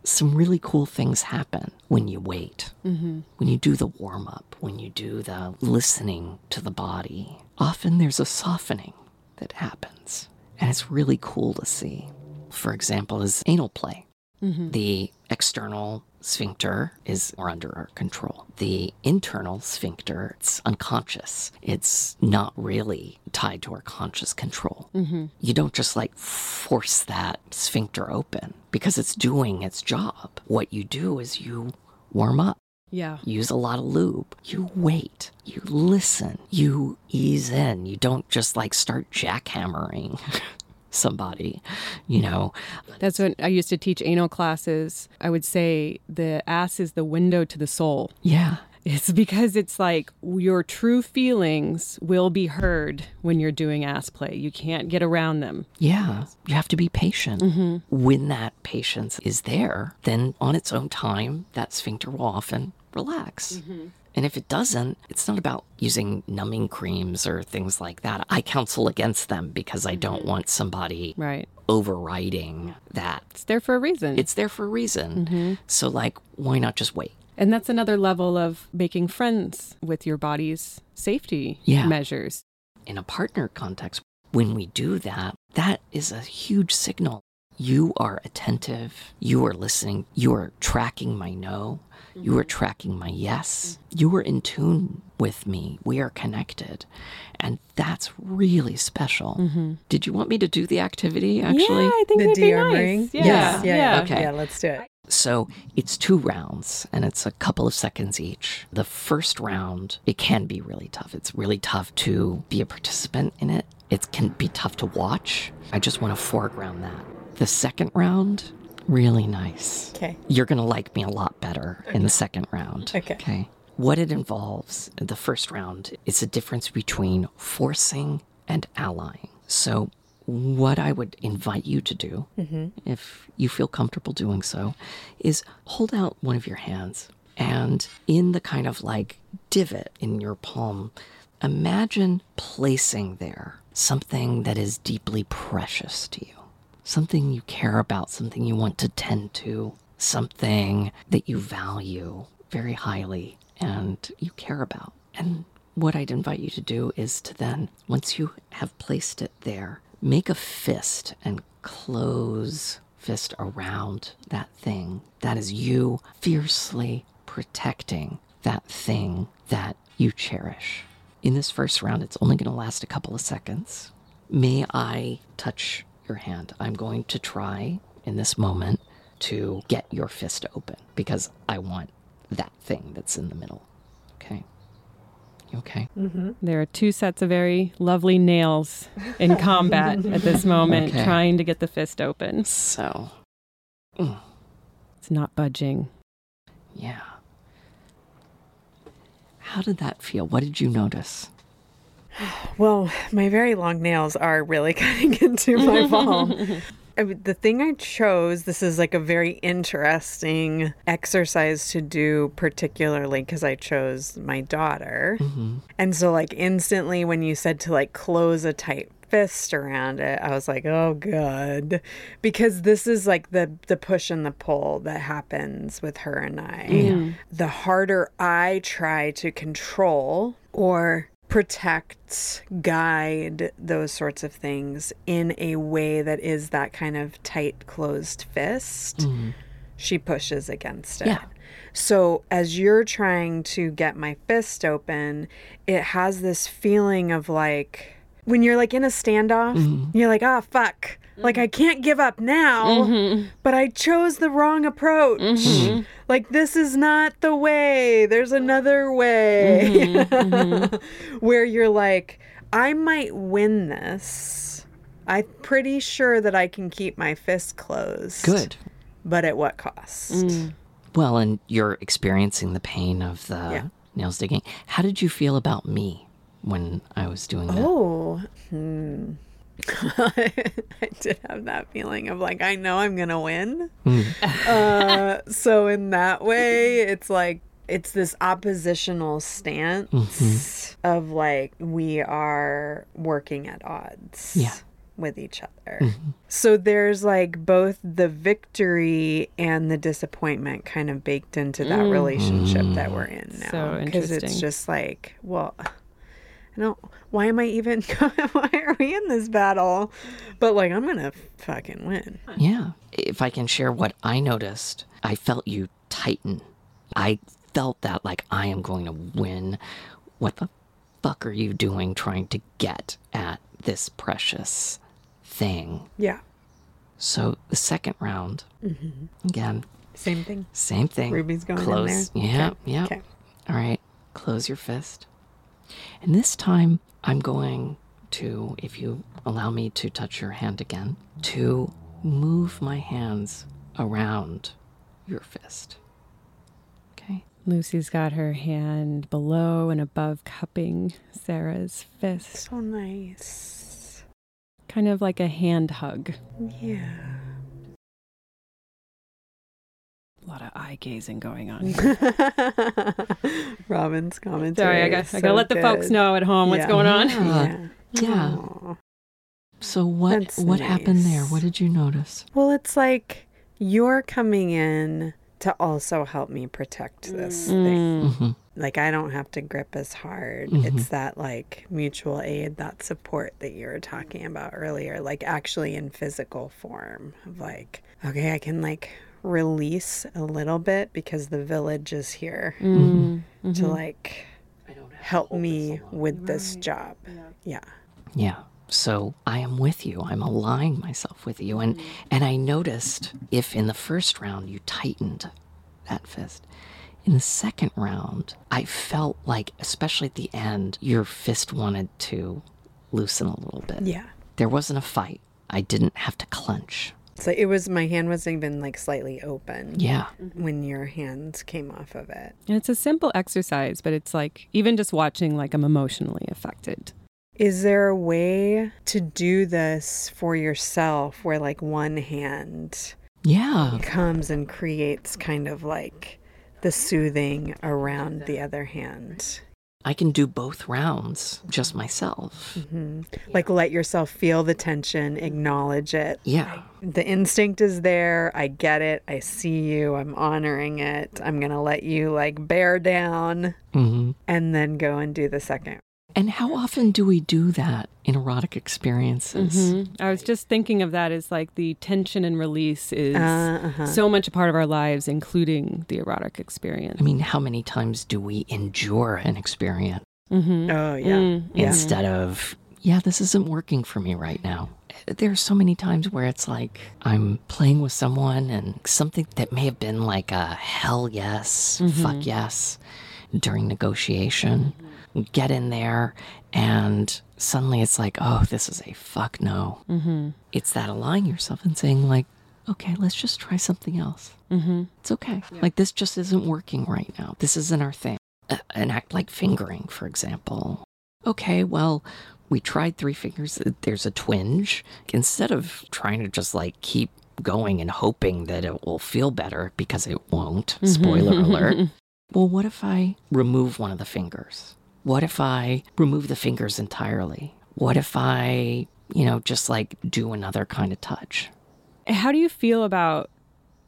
Speaker 1: Some really cool things happen when you wait, mm-hmm. when you do the warm up, when you do the listening to the body. Often there's a softening that happens, and it's really cool to see. For example, is anal play. Mm-hmm. The external sphincter is more under our control. The internal sphincter, it's unconscious. It's not really tied to our conscious control. Mm-hmm. You don't just like force that sphincter open because it's doing its job. What you do is you warm up.
Speaker 3: Yeah.
Speaker 1: Use a lot of lube. You wait. You listen. You ease in. You don't just like start jackhammering [LAUGHS] somebody, you know.
Speaker 3: That's what I used to teach anal classes. I would say the ass is the window to the soul.
Speaker 1: Yeah.
Speaker 3: It's because it's like your true feelings will be heard when you're doing ass play. You can't get around them.
Speaker 1: Yeah. You have to be patient. Mm-hmm. When that patience is there, then on its own time, that sphincter will often relax. Mm-hmm. And if it doesn't, it's not about using numbing creams or things like that. I counsel against them because I don't want somebody
Speaker 3: Right.
Speaker 1: overriding that.
Speaker 3: It's there for a reason.
Speaker 1: It's there for a reason. Mm-hmm. So, like, why not just wait?
Speaker 3: and that's another level of making friends with your body's safety
Speaker 1: Yeah.
Speaker 3: measures.
Speaker 1: in a partner context, when we do that, that is a huge signal. You are attentive, you are listening, you are tracking my no, you are tracking my yes, you are in tune with me, we are connected. And that's really special. Mm-hmm. Did you want me to do the activity actually?
Speaker 3: Yeah, I think
Speaker 2: The
Speaker 3: that'd be
Speaker 2: de-armoring?
Speaker 3: nice. Yeah.
Speaker 1: Yes.
Speaker 2: Yeah, yeah,
Speaker 1: Okay.
Speaker 2: Yeah, let's do it.
Speaker 1: So it's two rounds and it's a couple of seconds each. The first round, it can be really tough. It's really tough to be a participant in it. It can be tough to watch. I just want to foreground that. The second round, really nice.
Speaker 2: Okay.
Speaker 1: You're going to like me a lot better in the second round.
Speaker 2: Okay.
Speaker 1: Okay. What it involves, the first round, is a difference between forcing and allying. So, what I would invite you to do, mm-hmm. if you feel comfortable doing so, is hold out one of your hands and in the kind of like divot in your palm, imagine placing there something that is deeply precious to you something you care about, something you want to tend to, something that you value very highly and you care about. And what I'd invite you to do is to then, once you have placed it there, make a fist and close fist around that thing. That is you fiercely protecting that thing that you cherish. In this first round, it's only going to last a couple of seconds. May I touch your hand? I'm going to try in this moment to get your fist open because I want that thing that's in the middle. Okay. You okay? Mm-hmm.
Speaker 3: There are two sets of very lovely nails in [LAUGHS] combat at this moment,
Speaker 1: Okay.
Speaker 3: trying to get the fist open.
Speaker 1: So, mm.
Speaker 3: It's not budging.
Speaker 1: yeah. How did that feel? What did you notice?
Speaker 2: Well, my very long nails are really [LAUGHS] cutting into my palm. [LAUGHS] I mean, the thing I chose, this is like a very interesting exercise to do, particularly because I chose my daughter. Mm-hmm. And so, like, instantly when you said to like close a tight fist around it, I was like, oh, good. Because this is like the, the push and the pull that happens with her and I. The harder I try to control or protect, guide those sorts of things in a way that is that kind of tight closed fist, she pushes against it.
Speaker 1: Yeah.
Speaker 2: So as you're trying to get my fist open, it has this feeling of like when you're like in a standoff, you're like, ah, fuck. Like I can't give up now, mm-hmm. but I chose the wrong approach. Mm-hmm. Like this is not the way. There's another way. Mm-hmm. [LAUGHS] Where you're like, I might win this. I'm pretty sure that I can keep my fist closed.
Speaker 1: Good.
Speaker 2: But at what cost? Mm.
Speaker 1: Well, and you're experiencing the pain of the
Speaker 2: Yeah.
Speaker 1: nails digging. How did you feel about me when I was doing that?
Speaker 2: Oh, hmm. [LAUGHS] I did have that feeling of like I know I'm gonna win.
Speaker 1: Mm. [LAUGHS]
Speaker 2: uh, so in that way, it's like it's this oppositional stance
Speaker 1: Mhm.
Speaker 2: of like we are working at odds
Speaker 1: Yeah.
Speaker 2: with each other.
Speaker 1: Mhm.
Speaker 2: So there's like both the victory and the disappointment kind of baked into that
Speaker 3: Mm.
Speaker 2: relationship that we're in now.
Speaker 3: So
Speaker 2: it's just like, well, I don't. Why am I even? [LAUGHS] why are we in this battle? But like, I'm gonna fucking win.
Speaker 1: Yeah. If I can share what I noticed, I felt you tighten. I felt that like I am going to win. What the fuck are you doing trying to get at this precious thing?
Speaker 2: Yeah.
Speaker 1: So the second round, mm-hmm. again,
Speaker 2: Same thing.
Speaker 1: same thing.
Speaker 2: Ruby's going in
Speaker 1: Close.
Speaker 2: there?
Speaker 1: Yeah,
Speaker 2: Okay.
Speaker 1: yeah.
Speaker 2: Okay.
Speaker 1: All right. Close your fist. And this time I'm going to, if you allow me to touch your hand again, to move my hands around your fist. Okay?
Speaker 3: Lucie's got her hand below and above cupping Sarah's fist,
Speaker 2: So nice.
Speaker 3: kind of like a hand hug.
Speaker 2: Yeah.
Speaker 3: A lot of eye gazing going on. [LAUGHS]
Speaker 2: Robin's commentary.
Speaker 3: Sorry, I
Speaker 2: is
Speaker 3: got I gotta let the folks know at home what's
Speaker 2: Yeah.
Speaker 3: going on.
Speaker 1: Yeah.
Speaker 2: Yeah.
Speaker 1: Yeah. So what
Speaker 2: That's
Speaker 1: what happened there? What did you notice?
Speaker 2: Well, it's like you're coming in to also help me protect this thing.
Speaker 3: Mm.
Speaker 1: hmm
Speaker 2: Like I don't have to grip as hard.
Speaker 1: Mhm.
Speaker 2: It's that like mutual aid, that support that you were talking about earlier, like actually in physical form of like, okay, I can like release a little bit because the village is here
Speaker 3: Mm.
Speaker 2: to
Speaker 3: Mhm.
Speaker 2: like help me with this job. Yeah.
Speaker 1: Yeah. So I am with you. I'm aligning myself with you. And and I noticed if in the first round you tightened that fist. In the second round, I felt like, especially at the end, your fist wanted to loosen a little bit.
Speaker 2: Yeah.
Speaker 1: There wasn't a fight. I didn't have to clench.
Speaker 2: So it was my hand wasn't even like slightly open
Speaker 1: Yeah. Mm-hmm.
Speaker 2: when your hands came off of it.
Speaker 3: And it's a simple exercise, but it's like even just watching, like I'm emotionally affected.
Speaker 2: Is there a way to do this for yourself where like one hand
Speaker 1: Yeah.
Speaker 2: comes and creates kind of like the soothing around the other hand?
Speaker 1: I can do both rounds just myself.
Speaker 2: hmm Like let yourself feel the tension, acknowledge it.
Speaker 1: Yeah.
Speaker 2: The instinct is there. I get it. I see you. I'm honoring it. I'm going to let you like bear down
Speaker 1: hmm
Speaker 2: and then go and do the second.
Speaker 1: And how often do we do that in erotic experiences?
Speaker 3: Mhm. I was just thinking of that as like the tension and release is
Speaker 2: Uh, uh-huh.
Speaker 3: so much a part of our lives, including the erotic experience.
Speaker 1: I mean, how many times do we endure an experience
Speaker 3: Mhm.
Speaker 2: Oh, yeah.
Speaker 3: Mm,
Speaker 2: Yeah.
Speaker 1: instead of, yeah, this isn't working for me right now? There are so many times where it's like I'm playing with someone and something that may have been like a hell yes, fuck yes during negotiation. Get in there and suddenly it's like, oh, this is a fuck no.
Speaker 3: Mhm.
Speaker 1: It's that aligning yourself and saying, like, okay, let's just try something else.
Speaker 3: Mhm.
Speaker 1: It's okay. Like, this just isn't working right now. This isn't our thing. A- an act like fingering, for example. Okay, well, we tried three fingers. There's a twinge. Instead of trying to just like keep going and hoping that it will feel better because it won't, spoiler [LAUGHS] alert. Well, what if I remove one of the fingers? What if I remove the fingers entirely? What if I, you know, just like do another kind of touch?
Speaker 3: How do you feel about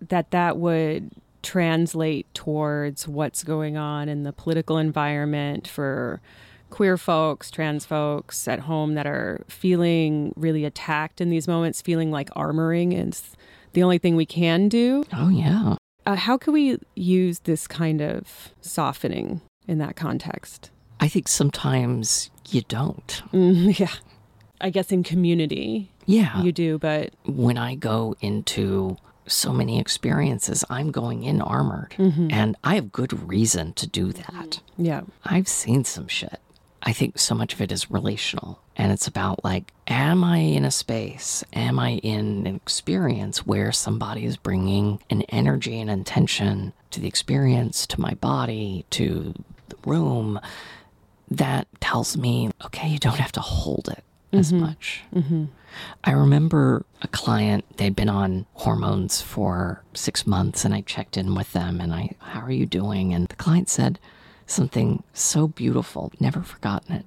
Speaker 3: that that would translate towards what's going on in the political environment for queer folks, trans folks at home that are feeling really attacked in these moments, feeling like armoring is the only thing we can do?
Speaker 1: Oh, yeah.
Speaker 3: Uh, how can we use this kind of softening in that context?
Speaker 1: I think sometimes you don't.
Speaker 3: Mm, [LAUGHS] yeah. I guess in community
Speaker 1: Yeah.
Speaker 3: you do, but
Speaker 1: when I go into so many experiences, I'm going in armored. And I have good reason to do that.
Speaker 3: yeah.
Speaker 1: I've seen some shit. I think so much of it is relational. And it's about like, am I in a space? Am I in an experience where somebody is bringing an energy and intention to the experience, to my body, to the room that tells me, okay, you don't have to hold it. as
Speaker 3: Mhm.
Speaker 1: much.
Speaker 3: Mm-hmm.
Speaker 1: I remember a client, they'd been on hormones for six months, and I checked in with them and I, how are you doing? And the client said something so beautiful, never forgotten it.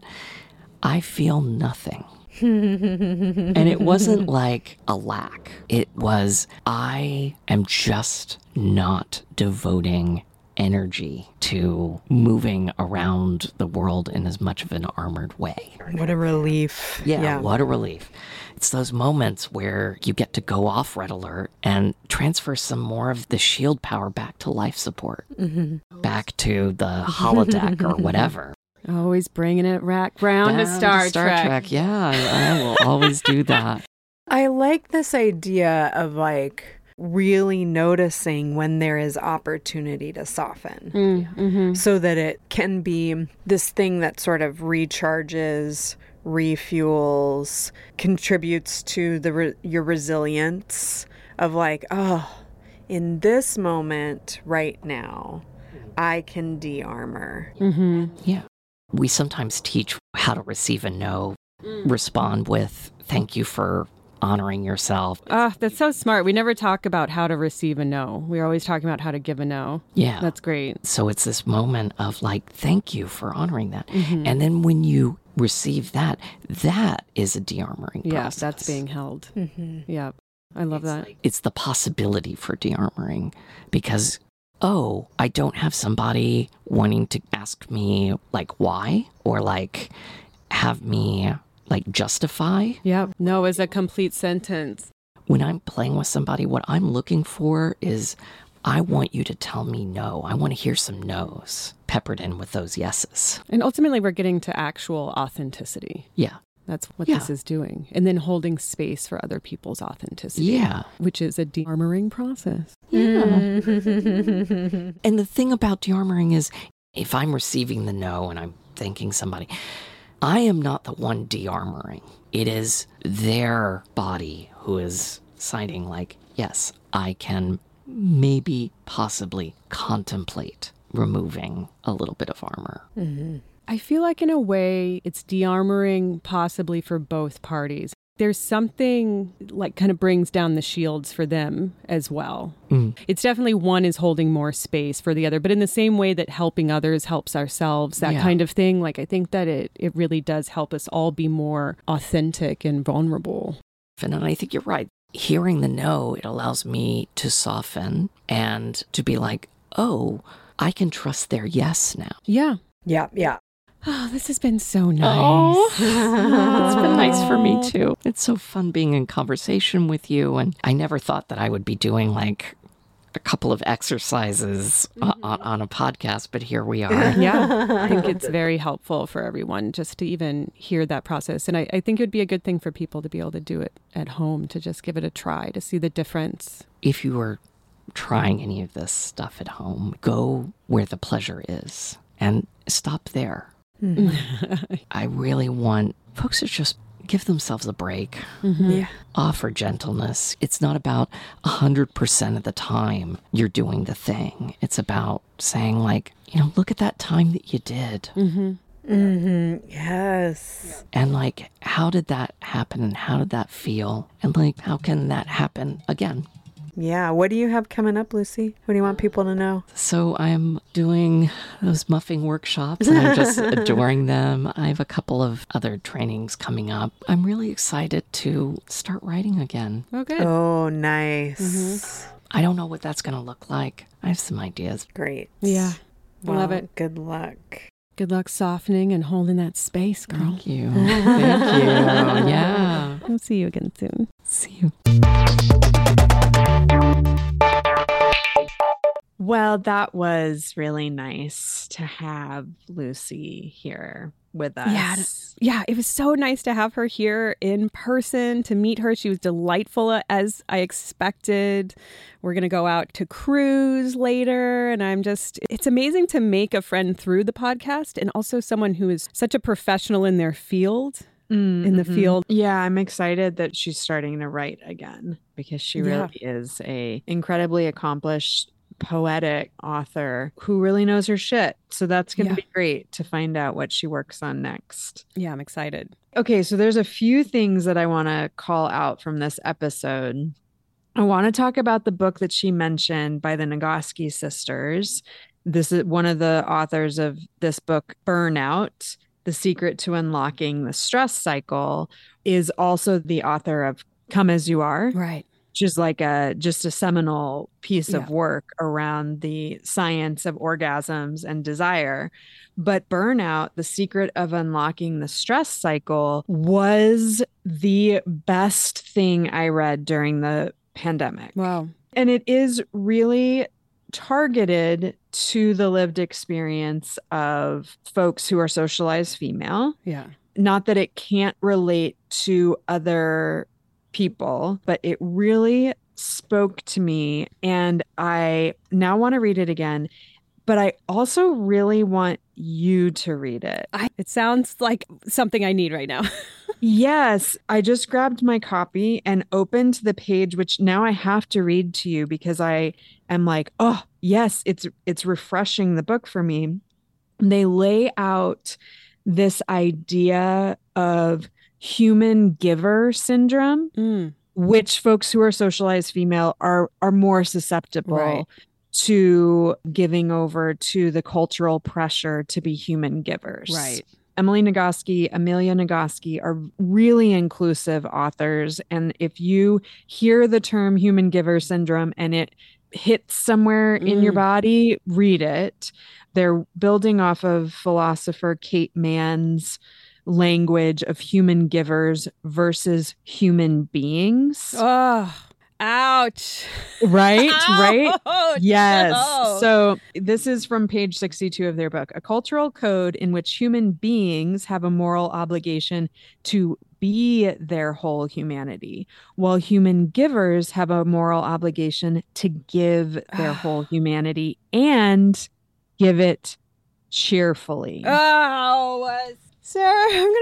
Speaker 1: I feel nothing. [LAUGHS] and it wasn't like a lack, it was, I am just not devoting energy to moving around the world in as much of an armored way.
Speaker 4: What a relief.
Speaker 1: Yeah, what a relief. It's those moments where you get to go off red alert and transfer some more of the shield power back to life support, mm-hmm. back to the holodeck or [LAUGHS] whatever.
Speaker 3: Always bringing it rack round to
Speaker 1: Down
Speaker 3: Star, Trek.
Speaker 1: Yeah, I, I will always do that. [LAUGHS]
Speaker 4: I like this idea of like really noticing when there is opportunity to soften
Speaker 3: Mm, hmm
Speaker 4: so that it can be this thing that sort of recharges, refuels, contributes to the re- your resilience of like, oh, in this moment right now, I can de-armor.
Speaker 3: hmm
Speaker 1: Yeah. We sometimes teach how to receive a no, respond with thank you for honoring yourself.
Speaker 3: Ah, that's so smart. We never talk about how to receive a no. We're always talking about how to give a no.
Speaker 1: Yeah.
Speaker 3: That's great.
Speaker 1: So it's this moment of like, thank you for honoring that.
Speaker 3: Mhm.
Speaker 1: And then when you receive that, that is a de-armoring
Speaker 3: Yeah,
Speaker 1: process.
Speaker 3: that's being held.
Speaker 4: Mm-hmm.
Speaker 3: Yeah, I love
Speaker 1: it's
Speaker 3: that.
Speaker 1: like- it's the possibility for de-armoring because oh, I don't have somebody wanting to ask me like why or like have me like justify
Speaker 3: Yeah. No is a complete sentence.
Speaker 1: when I'm playing with somebody, what I'm looking for is I want you to tell me no. I want to hear some no's peppered in with those yeses.
Speaker 3: And ultimately, we're getting to actual authenticity.
Speaker 1: Yeah.
Speaker 3: That's what
Speaker 1: Yeah.
Speaker 3: this is doing. And then holding space for other people's authenticity.
Speaker 1: Yeah.
Speaker 3: Which is a de-armoring process. Yeah. [LAUGHS]
Speaker 1: And the thing about de-armoring is if I'm receiving the no and I'm thanking somebody, I am not the one de-armoring. It is their body who is citing like, yes, I can maybe possibly contemplate removing a little bit of armor. Mm-hmm.
Speaker 3: I feel like, in a way, it's de armoring possibly for both parties. There's something like kind of brings down the shields for them as well.
Speaker 1: Mm.
Speaker 3: It's definitely one is holding more space for the other, but in the same way that helping others helps ourselves, that
Speaker 1: Yeah.
Speaker 3: kind of thing. Like, I think that it, it really does help us all be more authentic and vulnerable.
Speaker 1: And I think you're right. Hearing the no, it allows me to soften and to be like, oh, I can trust their yes now.
Speaker 3: Yeah.
Speaker 4: Yeah, yeah.
Speaker 3: Oh, this has been so oh. nice.
Speaker 1: Oh, [LAUGHS] it's been nice for me too. It's so fun being in conversation with you. And I never thought that I would be doing like a couple of exercises o- mm-hmm. on, on a podcast, but here we [LAUGHS] are.
Speaker 3: Yeah, I think it's very helpful for everyone just to even hear that process. And I, I think it would be a good thing for people to be able to do it at home, to just give it a try, to see the difference.
Speaker 1: If you are trying any of this stuff at home, go where the pleasure is and stop there. I really want folks to just give themselves a break.
Speaker 4: Yeah.
Speaker 1: offer gentleness. It's not about 100% of the time you're doing the thing. It's about saying, like, you know, look at that time that you did.
Speaker 3: hmm
Speaker 4: Mm-hmm. Yes.
Speaker 1: And, like, how did that happen and how did that feel? And, like, how can that happen again?
Speaker 4: Yeah. What do you have coming up, Lucie? What do you want people to know?
Speaker 1: So I'm doing those muffing workshops and I'm just [LAUGHS] adoring them. I have a couple of other trainings coming up. I'm really excited to start writing again.
Speaker 3: Oh, good.
Speaker 4: Oh, nice. Mm-hmm.
Speaker 1: I don't know what that's going to look like. I have some ideas.
Speaker 4: Great.
Speaker 3: Yeah. Love it.
Speaker 4: Good luck.
Speaker 3: Good luck softening and holding that space, girl.
Speaker 1: Thank you. [LAUGHS] Thank you. Yeah.
Speaker 3: We'll see you again soon.
Speaker 1: See you.
Speaker 2: Well, that was really nice to have Lucie here with us.
Speaker 3: Yeah, Yeah, it was so nice to have her here in person, to meet her. She was delightful as I expected. We're going to go out to cruise later. And I'm just, it's amazing to make a friend through the podcast and also someone who is such a professional in their field. in the
Speaker 2: Mhm.
Speaker 3: field.
Speaker 2: Yeah, I'm excited that she's starting to write again because she
Speaker 3: Yeah.
Speaker 2: really is a incredibly accomplished poetic author who really knows her shit. So that's going to
Speaker 3: Yeah.
Speaker 2: be great to find out what she works on next.
Speaker 3: Yeah, I'm excited.
Speaker 2: Okay, so there's a few things that I want to call out from this episode. I want to talk about the book that she mentioned by the Nagoski sisters. This is one of the authors of this book, Burnout The Secret to Unlocking the Stress Cycle, is also the author of Come As You Are
Speaker 3: Right.
Speaker 2: Which is like a just a seminal piece of work around the science of orgasms and desire. But burnout, the secret of unlocking the stress cycle, was the best thing I read during the pandemic.
Speaker 3: Wow.
Speaker 2: And it is really targeted to the lived experience of folks who are socialized female
Speaker 3: Yeah.
Speaker 2: not that it can't relate to other people, but it really spoke to me. And I now want to read it again. But I also really want you to read it.
Speaker 3: I, it sounds like something I need right now. [LAUGHS]
Speaker 2: Yes, I just grabbed my copy and opened the page which now I have to read to you because I am like, "Oh, yes, it's it's refreshing the book for me." They lay out this idea of human giver syndrome,
Speaker 3: Mm,
Speaker 2: which folks who are socialized female are are more susceptible
Speaker 3: Right.
Speaker 2: to giving over to the cultural pressure to be human givers.
Speaker 3: right.
Speaker 2: Emily Nagoski, Amelia Nagoski are really inclusive authors. And if you hear the term human giver syndrome and it hits somewhere in your
Speaker 3: Mm.
Speaker 2: body, read it. They're building off of philosopher Kate Manne's language of human givers versus human beings.
Speaker 3: Oh, ouch.
Speaker 2: Right? [LAUGHS] Right?
Speaker 3: Ouch.
Speaker 2: Yes.
Speaker 3: Oh.
Speaker 2: So this is from page 62 of their book A cultural code in which human beings have a moral obligation to be their whole humanity, while human givers have a moral obligation to give their [SIGHS] whole humanity and give it cheerfully.
Speaker 3: Oh, Sarah, [LAUGHS] I'm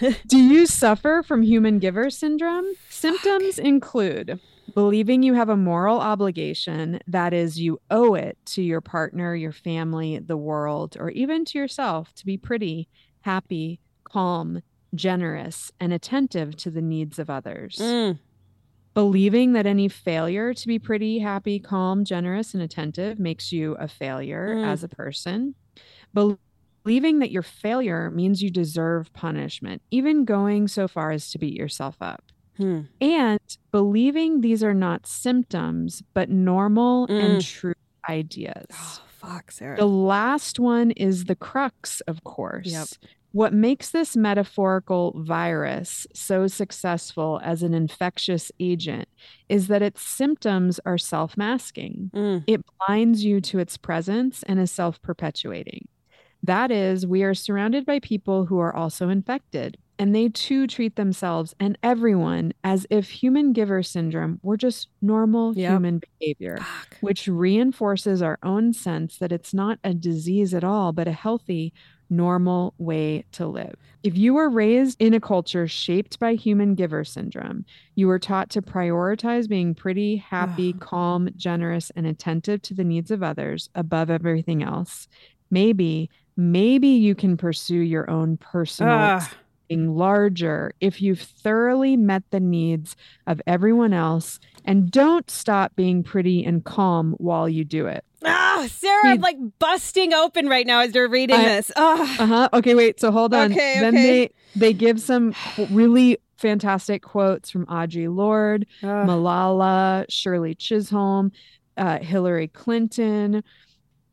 Speaker 3: gonna.
Speaker 2: Do you suffer from human giver syndrome? Symptoms include believing you have a moral obligation, that is, you owe it to your partner, your family, the world, or even to yourself to be pretty, happy, calm, generous, and attentive to the needs of others.
Speaker 3: Mm,
Speaker 2: Believing that any failure to be pretty, happy, calm, generous, and attentive makes you a failure
Speaker 3: Mm.
Speaker 2: as a person. Bel- Believing that your failure means you deserve punishment, even going so far as to beat yourself up.
Speaker 3: hmm.
Speaker 2: And believing these are not symptoms, but normal and true ideas.
Speaker 3: Oh, fuck, Sarah.
Speaker 2: The last one is the crux, of course.
Speaker 3: Yep.
Speaker 2: What makes this metaphorical virus so successful as an infectious agent is that its symptoms are self masking.
Speaker 3: Mm,
Speaker 2: It blinds you to its presence and is self perpetuating. That is, we are surrounded by people who are also infected, and they too treat themselves and everyone as if human giver syndrome were just normal
Speaker 3: Yep.
Speaker 2: human behavior
Speaker 3: fuck.
Speaker 2: which reinforces our own sense that it's not a disease at all, but a healthy, normal way to live. If you were raised in a culture shaped by human giver syndrome, you were taught to prioritize being pretty, happy, calm, generous, and attentive to the needs of others above everything else. Maybe, maybe you can pursue your own personal being larger if you've thoroughly met the needs of everyone else and don't stop being pretty and calm while you do it.
Speaker 3: ah, Sarah, I'm like busting open right now as you're reading
Speaker 2: I-
Speaker 3: this. Ah.
Speaker 2: Uh-huh. Okay, wait. So hold on.
Speaker 3: Okay,
Speaker 2: then
Speaker 3: okay.
Speaker 2: they they give some really fantastic quotes from Audre Lorde,
Speaker 3: Ah.
Speaker 2: Malala, Shirley Chisholm, uh, Hillary Clinton.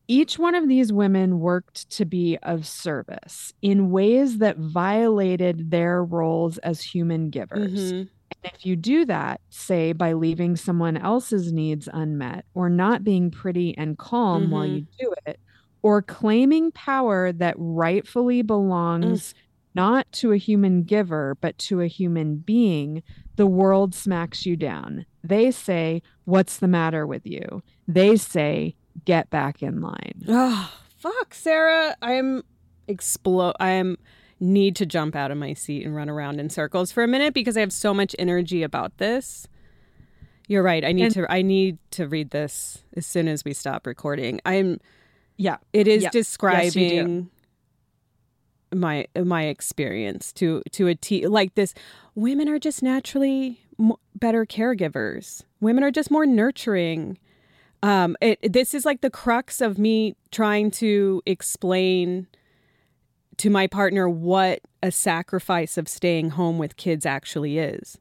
Speaker 2: Each one of these women worked to be of service in ways that violated their roles as human givers.
Speaker 3: Mhm.
Speaker 2: And if you do that, say by leaving someone else's needs unmet or not being pretty and calm while you do it, or claiming power that rightfully belongs not to a human giver, but to a human being, the world smacks you down. They say, What's the matter with you? They say, Get back in line.
Speaker 3: Oh, fuck, Sarah. I'm explode. I am need to jump out of my seat and run around in circles for a minute because I have so much energy about this. You're right. I need
Speaker 2: And-
Speaker 3: to I need to read this as soon as we stop recording. I'm
Speaker 2: Yeah.
Speaker 3: it is
Speaker 2: Yeah. Yes,
Speaker 3: describing my my experience to to a t like this women are just naturally better caregivers. Women are just more nurturing. Um it this is like the crux of me trying to explain to my partner what a sacrifice of staying home with kids actually is.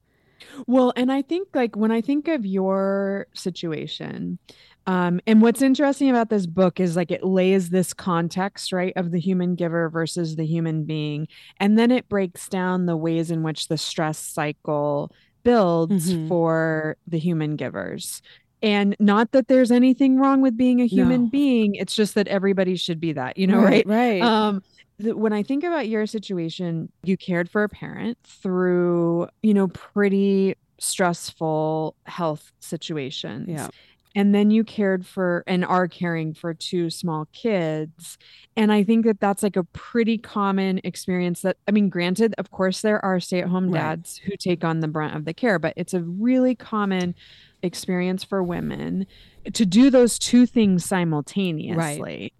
Speaker 2: Well, and I think like when I think of your situation, um, and what's interesting about this book is like it lays this context, right, of the human giver versus the human being. And then it breaks down the ways in which the stress cycle builds
Speaker 3: Mhm.
Speaker 2: for the human givers. And not that there's anything wrong with being a human
Speaker 3: No.
Speaker 2: being, it's just that everybody should be that, you know, right?
Speaker 3: Right.
Speaker 2: um th- when i think about your situation you cared for a parent through you know pretty stressful health situations
Speaker 3: Yeah.
Speaker 2: And then you cared for and are caring for two small kids and i think that that's like a pretty common experience that i mean granted of course there are stay-at-home
Speaker 3: Right.
Speaker 2: dads who take on the brunt of the care but it's a really common experience for women to do those two things simultaneously right.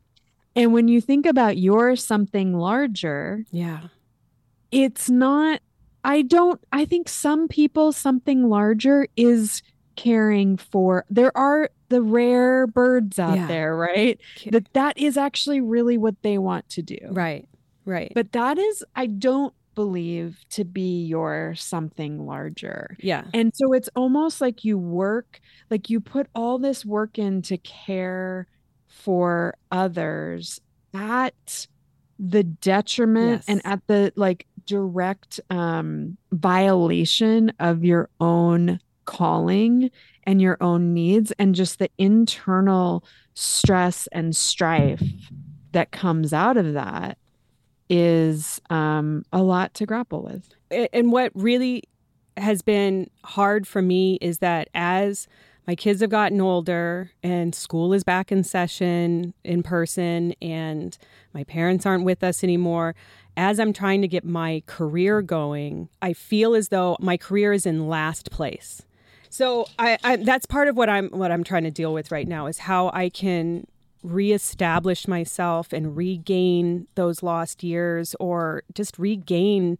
Speaker 2: and when you think about your something larger,
Speaker 3: yeah.
Speaker 2: it's not, I don't, I think some people, something larger is caring for, there are the rare birds out
Speaker 3: Yeah.
Speaker 2: there, right? That that is actually really what they want to do.
Speaker 3: Right. Right.
Speaker 2: But that is, I don't believe to be your something larger.
Speaker 3: yeah.
Speaker 2: And so it's almost like you work, like you put all this work in to care for others at the detriment and at the like direct um violation of your own calling and your own needs and just the internal stress and strife that comes out of that is um a lot to grapple with.
Speaker 3: And what really has been hard for me is that as my kids have gotten older and school is back in session in person and my parents aren't with us anymore as i'm trying to get my career going i feel as though my career is in last place so I, I that's part of what i'm what i'm trying to deal with right now is how i can reestablish myself and regain those lost years or just regain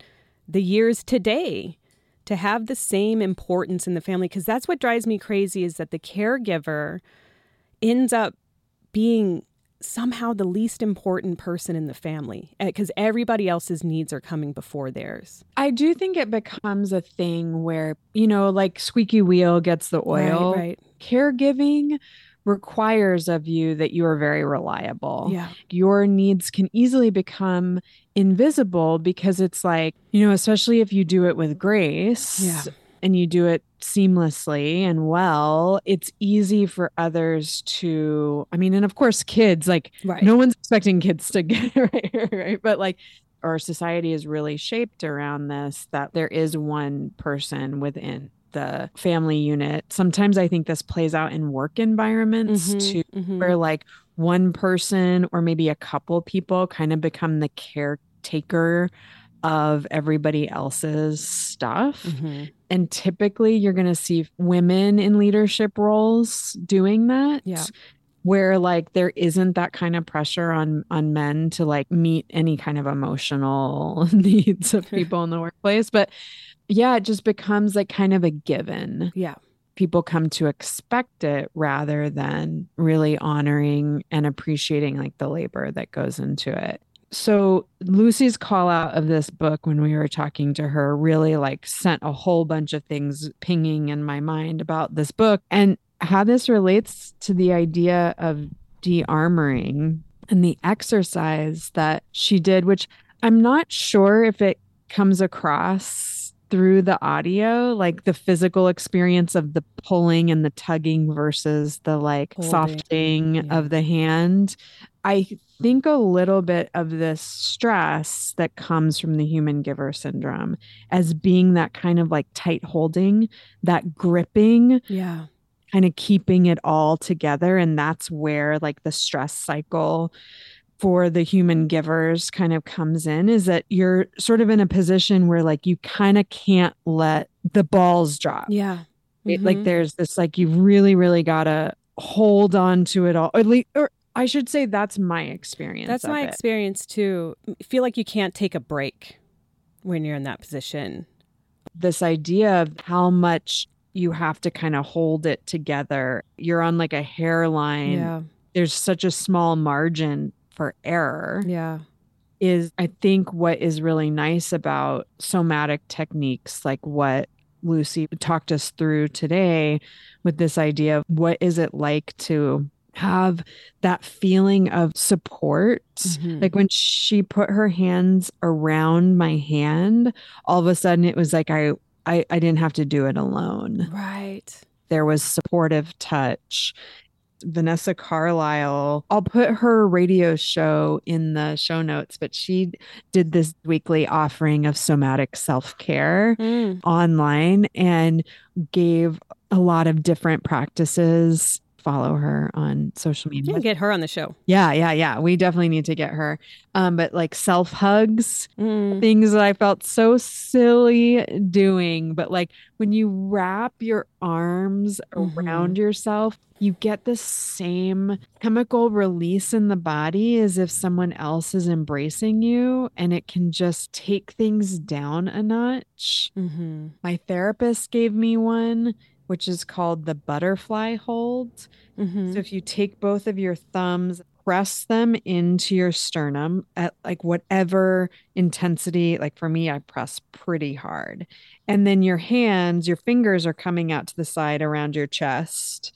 Speaker 3: the years today to have the same importance in the family. Because that's what drives me crazy is that the caregiver ends up being somehow the least important person in the family eh, because everybody else's needs are coming before theirs.
Speaker 2: I do think it becomes a thing where, you know, like squeaky wheel gets the oil.
Speaker 3: Right, right.
Speaker 2: Caregiving requires of you that you are very reliable.
Speaker 3: Yeah.
Speaker 2: Your needs can easily become invisible because it's like, you know, especially if you do it with grace
Speaker 3: Yeah.
Speaker 2: And you do it seamlessly and well, it's easy for others to, I mean, and of course, kids, like,
Speaker 3: Right.
Speaker 2: no one's expecting kids to [LAUGHS] get it right, right but like our society is really shaped around this that there is one person within the family unit sometimes i think this plays out in work environments
Speaker 3: Mhm,
Speaker 2: too
Speaker 3: mhm.
Speaker 2: where like one person or maybe a couple people kind of become the caretaker of everybody else's stuff
Speaker 3: Mhm.
Speaker 2: And typically you're going to see women in leadership roles doing that
Speaker 3: Yeah.
Speaker 2: where like there isn't that kind of pressure on on men to like meet any kind of emotional [LAUGHS] needs of [LAUGHS] people in the workplace but yeah it just becomes like kind of a given
Speaker 3: Yeah.
Speaker 2: people come to expect it rather than really honoring and appreciating like the labor that goes into it so Lucie's call out of this book when we were talking to her really like sent a whole bunch of things pinging in my mind about this book and how this relates to the idea of de-armoring and the exercise that she did which I'm not sure if it comes across through the audio like the physical experience of the pulling and the tugging versus the like
Speaker 3: Holding,
Speaker 2: softing
Speaker 3: yeah.
Speaker 2: of the hand I think a little bit of this stress that comes from the human giver syndrome as being that kind of like tight holding, that gripping,
Speaker 3: Yeah.
Speaker 2: kind of keeping it all together. And that's where like the stress cycle for the human givers kind of comes in is that you're sort of in a position where like you kind of can't let the balls drop
Speaker 3: Yeah.
Speaker 2: It- like
Speaker 3: mm-hmm.
Speaker 2: there's this like you really really gotta hold on to it all or, at least, or i should say that's my experience
Speaker 3: That's my
Speaker 2: it.
Speaker 3: experience too. I feel like you can't take a break when you're in that position.
Speaker 2: this idea of how much you have to kind of hold it together you're on like a hairline
Speaker 3: Yeah.
Speaker 2: there's such a small margin for error
Speaker 3: Yeah.
Speaker 2: is i think what is really nice about somatic techniques like what Lucie talked us through today with this idea of what is it like to have that feeling of support
Speaker 3: Mhm.
Speaker 2: like when she put her hands around my hand all of a sudden it was like i i, I didn't have to do it alone
Speaker 3: Right.
Speaker 2: there was supportive touch. Vanessa Carlisle, I'll put her radio show in the show notes, but she did this weekly offering of somatic self care
Speaker 3: Mm.
Speaker 2: online and gave a lot of different practices. Follow her on social media.
Speaker 3: can get her on the show.
Speaker 2: Yeah, yeah, yeah. We definitely need to get her. Um, but like self hugs,
Speaker 3: Mm.
Speaker 2: things that I felt so silly doing. But like when you wrap your arms
Speaker 3: Mhm.
Speaker 2: around yourself, you get the same chemical release in the body as if someone else is embracing you, and it can just take things down a notch.
Speaker 3: Mhm.
Speaker 2: My therapist gave me one, which is called the butterfly hold.
Speaker 3: Mhm.
Speaker 2: So if you take both of your thumbs, press them into your sternum at like whatever intensity, like for me, I press pretty hard. And then your hands, your fingers are coming out to the side around your chest.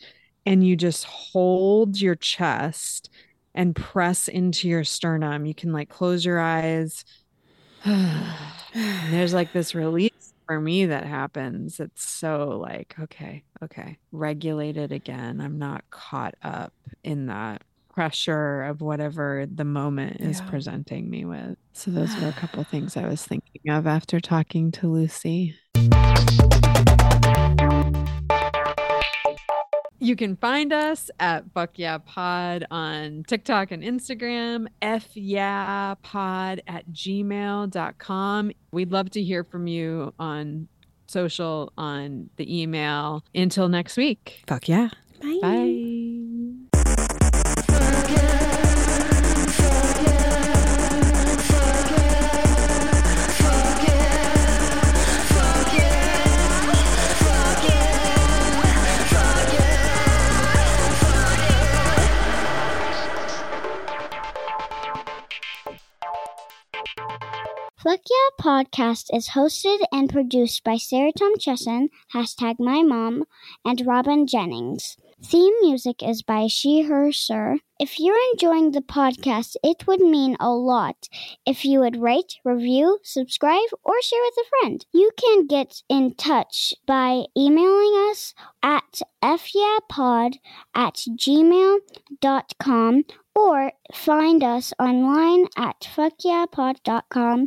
Speaker 2: And you just hold your chest and press into your sternum. You can like close your eyes. [SIGHS] There's like this [SIGHS] release for me that happens. It's so like, okay, okay, regulated again. I'm not caught up in that pressure of whatever the moment is
Speaker 3: Yeah.
Speaker 2: presenting me with. So those were a couple [SIGHS] things I was thinking of after talking to Lucie. You can find us at Fuck Yeah Pod on TikTok and Instagram, F Yeah Pod at gmail.com. We'd love to hear from you on social, on the email. Until next week.
Speaker 3: Fuck yeah.
Speaker 2: Bye.
Speaker 5: Yeah podcast is hosted and produced by Sarah Tom Chesson, hashtag my mom, and Robin Jennings. Theme music is by She Her Sir. If you're enjoying the podcast, it would mean a lot if you would rate, review, subscribe, or share with a friend. You can get in touch by emailing us at fyapod at gmail.com or find us online at fuckyapod.com.